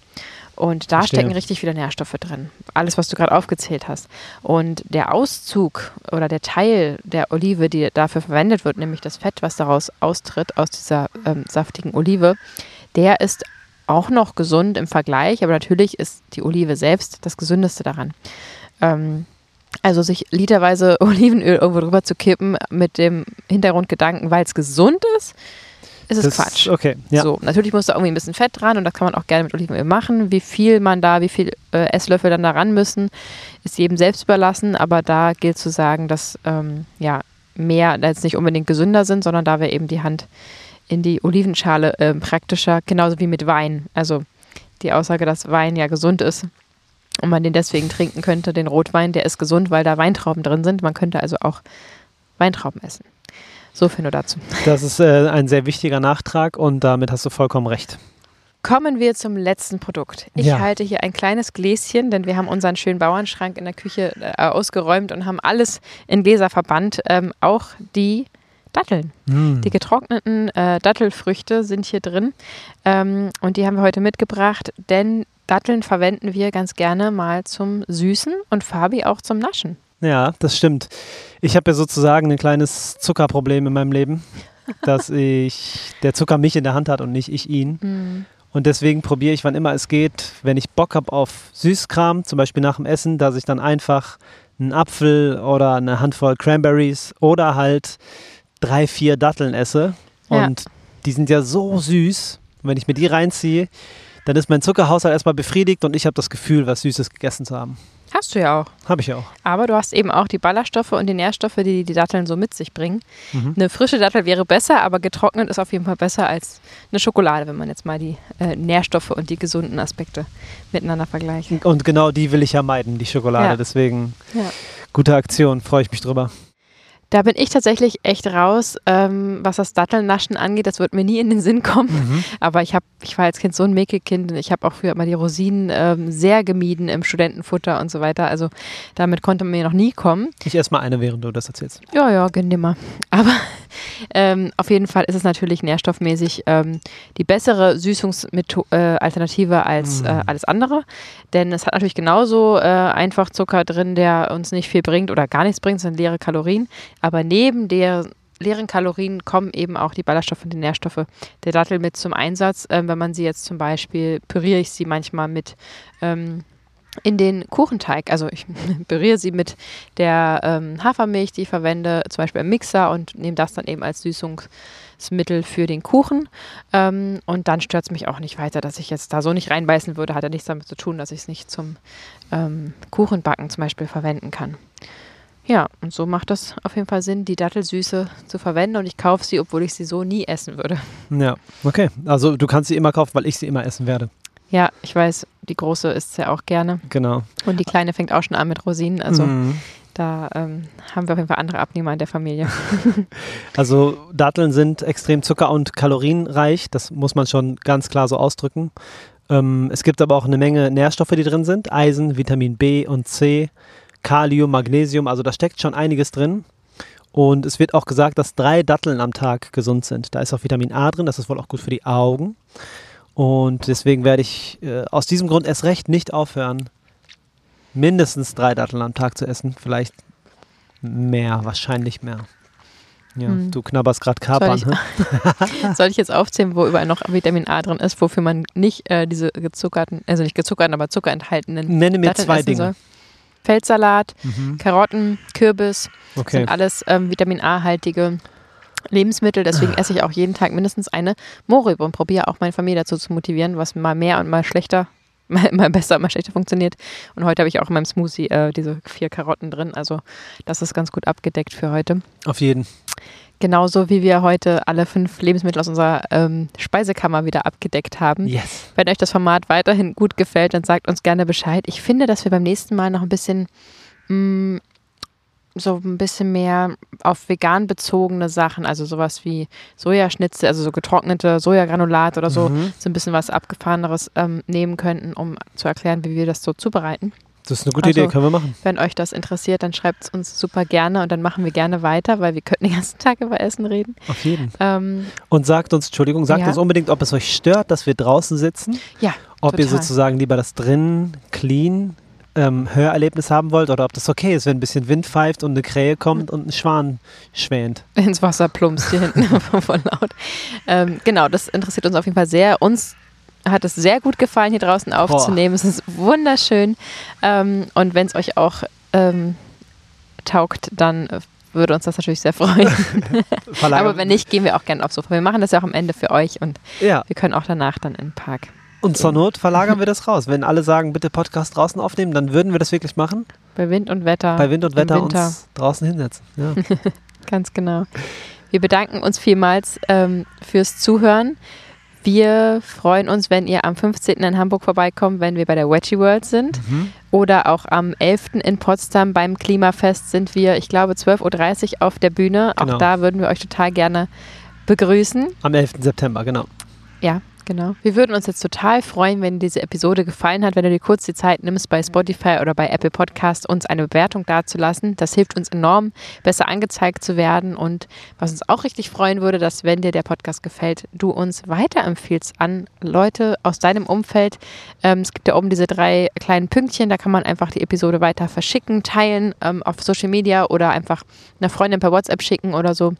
B: Und da
A: Verstehe.
B: stecken richtig viele Nährstoffe drin. Alles, was du gerade aufgezählt hast. Und der Auszug oder der Teil der Olive, die dafür verwendet wird, nämlich das Fett, was daraus austritt, aus dieser ähm, saftigen Olive, der ist auch noch gesund im Vergleich. Aber natürlich ist die Olive selbst das Gesündeste daran. Ähm, also sich literweise Olivenöl irgendwo drüber zu kippen mit dem Hintergrundgedanken, weil es gesund ist, ist es
A: das,
B: Quatsch.
A: Okay, ja.
B: So, natürlich muss da irgendwie ein bisschen Fett dran und das kann man auch gerne mit Olivenöl machen. Wie viel man da, wie viel äh, Esslöffel dann da ran müssen, ist jedem selbst überlassen. Aber da gilt zu sagen, dass ähm, ja mehr jetzt nicht unbedingt gesünder sind, sondern da wäre eben die Hand in die Olivenschale ähm, praktischer, genauso wie mit Wein. Also die Aussage, dass Wein ja gesund ist und man den deswegen trinken könnte, den Rotwein, der ist gesund, weil da Weintrauben drin sind. Man könnte also auch Weintrauben essen. So viel nur dazu.
A: Das ist äh, ein sehr wichtiger Nachtrag und damit hast du vollkommen recht.
B: Kommen wir zum letzten Produkt. Ich
A: Ja.
B: halte hier ein kleines Gläschen, denn wir haben unseren schönen Bauernschrank in der Küche äh, ausgeräumt und haben alles in Gläser verbannt. Ähm, auch die Datteln.
A: Mm.
B: Die getrockneten äh, Dattelfrüchte sind hier drin ähm, und die haben wir heute mitgebracht, denn Datteln verwenden wir ganz gerne mal zum Süßen und Fabi auch zum Naschen.
A: Ja, das stimmt. Ich habe ja sozusagen ein kleines Zuckerproblem in meinem Leben, dass ich der Zucker mich in der Hand hat und nicht ich ihn. Und deswegen probiere ich, wann immer es geht, wenn ich Bock habe auf Süßkram, zum Beispiel nach dem Essen, dass ich dann einfach einen Apfel oder eine Handvoll Cranberries oder halt drei, vier Datteln esse.
B: Ja.
A: Und die sind ja so süß. Und wenn ich mir die reinziehe, dann ist mein Zuckerhaushalt erstmal befriedigt und ich habe das Gefühl, was Süßes gegessen zu haben.
B: Hast du ja auch.
A: Habe ich auch.
B: Aber du hast eben auch die Ballaststoffe und die Nährstoffe, die die Datteln so mit sich bringen.
A: Mhm.
B: Eine frische Dattel wäre besser, aber getrocknet ist auf jeden Fall besser als eine Schokolade, wenn man jetzt mal die äh, Nährstoffe und die gesunden Aspekte miteinander vergleicht.
A: Und genau die will ich ja meiden, die Schokolade.
B: Ja.
A: Deswegen
B: Ja.
A: gute Aktion, freue ich mich drüber.
B: Da bin ich tatsächlich echt raus, ähm, was das Dattelnaschen angeht. Das wird mir nie in den Sinn kommen.
A: Mhm.
B: Aber ich, hab, ich war als Kind so ein Mäkelkind. und Ich habe auch früher immer die Rosinen ähm, sehr gemieden im Studentenfutter und so weiter. Also damit konnte man mir noch nie kommen.
A: Ich esse mal eine, während du das erzählst.
B: Ja, ja, gönn dir mal. Aber ähm, auf jeden Fall ist es natürlich nährstoffmäßig ähm, die bessere Süßungsalternative als
A: Mm.
B: äh, alles andere. Denn es hat natürlich genauso äh, einfach Zucker drin, der uns nicht viel bringt oder gar nichts bringt, sondern leere Kalorien. Aber neben der leeren Kalorien kommen eben auch die Ballaststoffe und die Nährstoffe der Dattel mit zum Einsatz. Ähm, wenn man sie jetzt zum Beispiel, püriere ich sie manchmal mit ähm, in den Kuchenteig. Also ich püriere sie mit der ähm, Hafermilch, die ich verwende, zum Beispiel im Mixer und nehme das dann eben als Süßungsmittel für den Kuchen. Ähm, und dann stört es mich auch nicht weiter, dass ich jetzt da so nicht reinbeißen würde. Hat ja nichts damit zu tun, dass ich es nicht zum ähm, Kuchenbacken zum Beispiel verwenden kann. Ja, und so macht das auf jeden Fall Sinn, die Dattelsüße zu verwenden und ich kaufe sie, obwohl ich sie so nie essen würde.
A: Ja, okay. Also du kannst sie immer kaufen, weil ich sie immer essen werde.
B: Ja, ich weiß, die große isst ja auch gerne
A: Genau.
B: und die kleine fängt auch schon an mit Rosinen. Also
A: Mhm.
B: da ähm, haben wir auf jeden Fall andere Abnehmer in der Familie.
A: Also Datteln sind extrem zucker- und kalorienreich. Das muss man schon ganz klar so ausdrücken. Ähm, es gibt aber auch eine Menge Nährstoffe, die drin sind. Eisen, Vitamin B und C, Kalium, Magnesium. Also da steckt schon einiges drin. Und es wird auch gesagt, dass drei Datteln am Tag gesund sind. Da ist auch Vitamin A drin, das ist wohl auch gut für die Augen. Und deswegen werde ich äh, aus diesem Grund erst recht nicht aufhören, mindestens drei Datteln am Tag zu essen. Vielleicht mehr, wahrscheinlich mehr. Ja,
B: Hm.
A: du knabberst gerade
B: Soll
A: Kapern.
B: ich,
A: hä?
B: soll ich jetzt aufzählen, wo überall noch Vitamin A drin ist, wofür man nicht äh, diese gezuckerten, also nicht gezuckerten, aber zuckerenthaltenen
A: Nenne mir
B: Datteln
A: zwei Dinge.
B: soll? Feldsalat,
A: Mhm.
B: Karotten, Kürbis,
A: Okay.
B: sind alles ähm, Vitamin A-haltige Lebensmittel. Deswegen esse ich auch jeden Tag mindestens eine Mohrrübe und probiere auch meine Familie dazu zu motivieren, was mal mehr und mal schlechter, mal, mal besser, mal schlechter funktioniert. Und heute habe ich auch in meinem Smoothie äh, diese vier Karotten drin. Also das ist ganz gut abgedeckt für heute.
A: Auf jeden.
B: Genauso wie wir heute alle fünf Lebensmittel aus unserer ähm, Speisekammer wieder abgedeckt haben.
A: Yes.
B: Wenn euch das Format weiterhin gut gefällt, dann sagt uns gerne Bescheid. Ich finde, dass wir beim nächsten Mal noch ein bisschen mh, so ein bisschen mehr auf vegan bezogene Sachen, also sowas wie Sojaschnitzel, also so getrocknete Sojagranulat oder so,
A: Mhm.
B: so ein bisschen was abgefahreneres ähm, nehmen könnten, um zu erklären, wie wir das so zubereiten.
A: Das ist eine gute
B: Also-
A: Idee, können wir machen.
B: Wenn euch das interessiert, dann schreibt es uns super gerne und dann machen wir gerne weiter, weil wir könnten den ganzen Tag über Essen reden.
A: Auf jeden.
B: Ähm,
A: Und sagt uns, Entschuldigung, sagt
B: Ja.
A: uns unbedingt, ob es euch stört, dass wir draußen sitzen.
B: ja,
A: Ob ihr
B: Total.
A: sozusagen lieber das drin, clean ähm, Hörerlebnis haben wollt oder ob das okay ist, wenn ein bisschen Wind pfeift und eine Krähe kommt und ein Schwan schwänt.
B: ins Wasser plumpst hier hinten von laut. Ähm, genau, das interessiert uns auf jeden Fall sehr. Uns hat es sehr gut gefallen, hier draußen aufzunehmen. Es ist wunderschön. Ähm, und wenn es euch auch ähm, taugt, dann äh, würde uns das natürlich sehr freuen. Aber wenn nicht, gehen wir auch gerne aufs Sofa. Wir machen das ja auch am Ende für euch und
A: Ja,
B: wir können auch danach dann in den Park.
A: Und zur Not verlagern wir das raus. Wenn alle sagen, bitte Podcast draußen aufnehmen, dann würden wir das wirklich machen.
B: Bei Wind und Wetter.
A: Bei Wind und Wetter
B: Winter.
A: uns draußen hinsetzen. Ja.
B: Ganz genau. Wir bedanken uns vielmals ähm, fürs Zuhören. Wir freuen uns, wenn ihr am 15. in Hamburg vorbeikommt, wenn wir bei der Wedgie World sind.
A: Mhm.
B: Oder auch am 11. in Potsdam beim Klimafest sind wir, ich glaube, 12.30 Uhr auf der Bühne.
A: Genau.
B: Auch da würden wir euch total gerne begrüßen.
A: Am 11. September, genau.
B: Ja, genau. Wir würden uns jetzt total freuen, wenn diese Episode gefallen hat, wenn du dir kurz die Zeit nimmst, bei Spotify oder bei Apple Podcast uns eine Bewertung dazulassen. Das hilft uns enorm, besser angezeigt zu werden. Und was uns auch richtig freuen würde, dass, wenn dir der Podcast gefällt, du uns weiterempfiehlst an Leute aus deinem Umfeld. Ähm, es gibt ja oben diese drei kleinen Pünktchen, da kann man einfach die Episode weiter verschicken, teilen ähm, auf Social Media oder einfach einer Freundin per WhatsApp schicken oder so.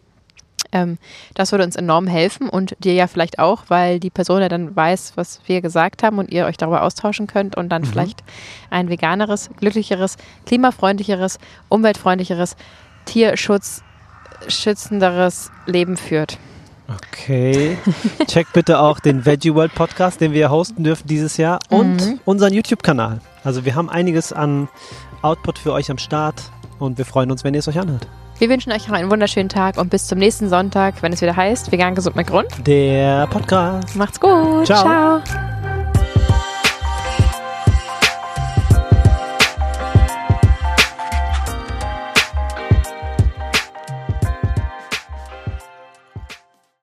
B: Ähm, das würde uns enorm helfen und dir ja vielleicht auch, weil die Person ja dann weiß, was wir gesagt haben und ihr euch darüber austauschen könnt und dann vielleicht ein veganeres, glücklicheres, klimafreundlicheres, umweltfreundlicheres, tierschutzschützenderes Leben führt.
A: Okay. Checkt bitte auch den Veggie World Podcast, den wir hosten dürfen dieses Jahr und
B: Mhm.
A: unseren YouTube-Kanal. Also wir haben einiges an Output für euch am Start und wir freuen uns, wenn ihr es euch anhört.
B: Wir wünschen euch noch einen wunderschönen Tag und bis zum nächsten Sonntag, wenn es wieder heißt, vegan gesund mit Grund.
A: Der Podcast.
B: Macht's gut.
A: Ciao.
B: Ciao.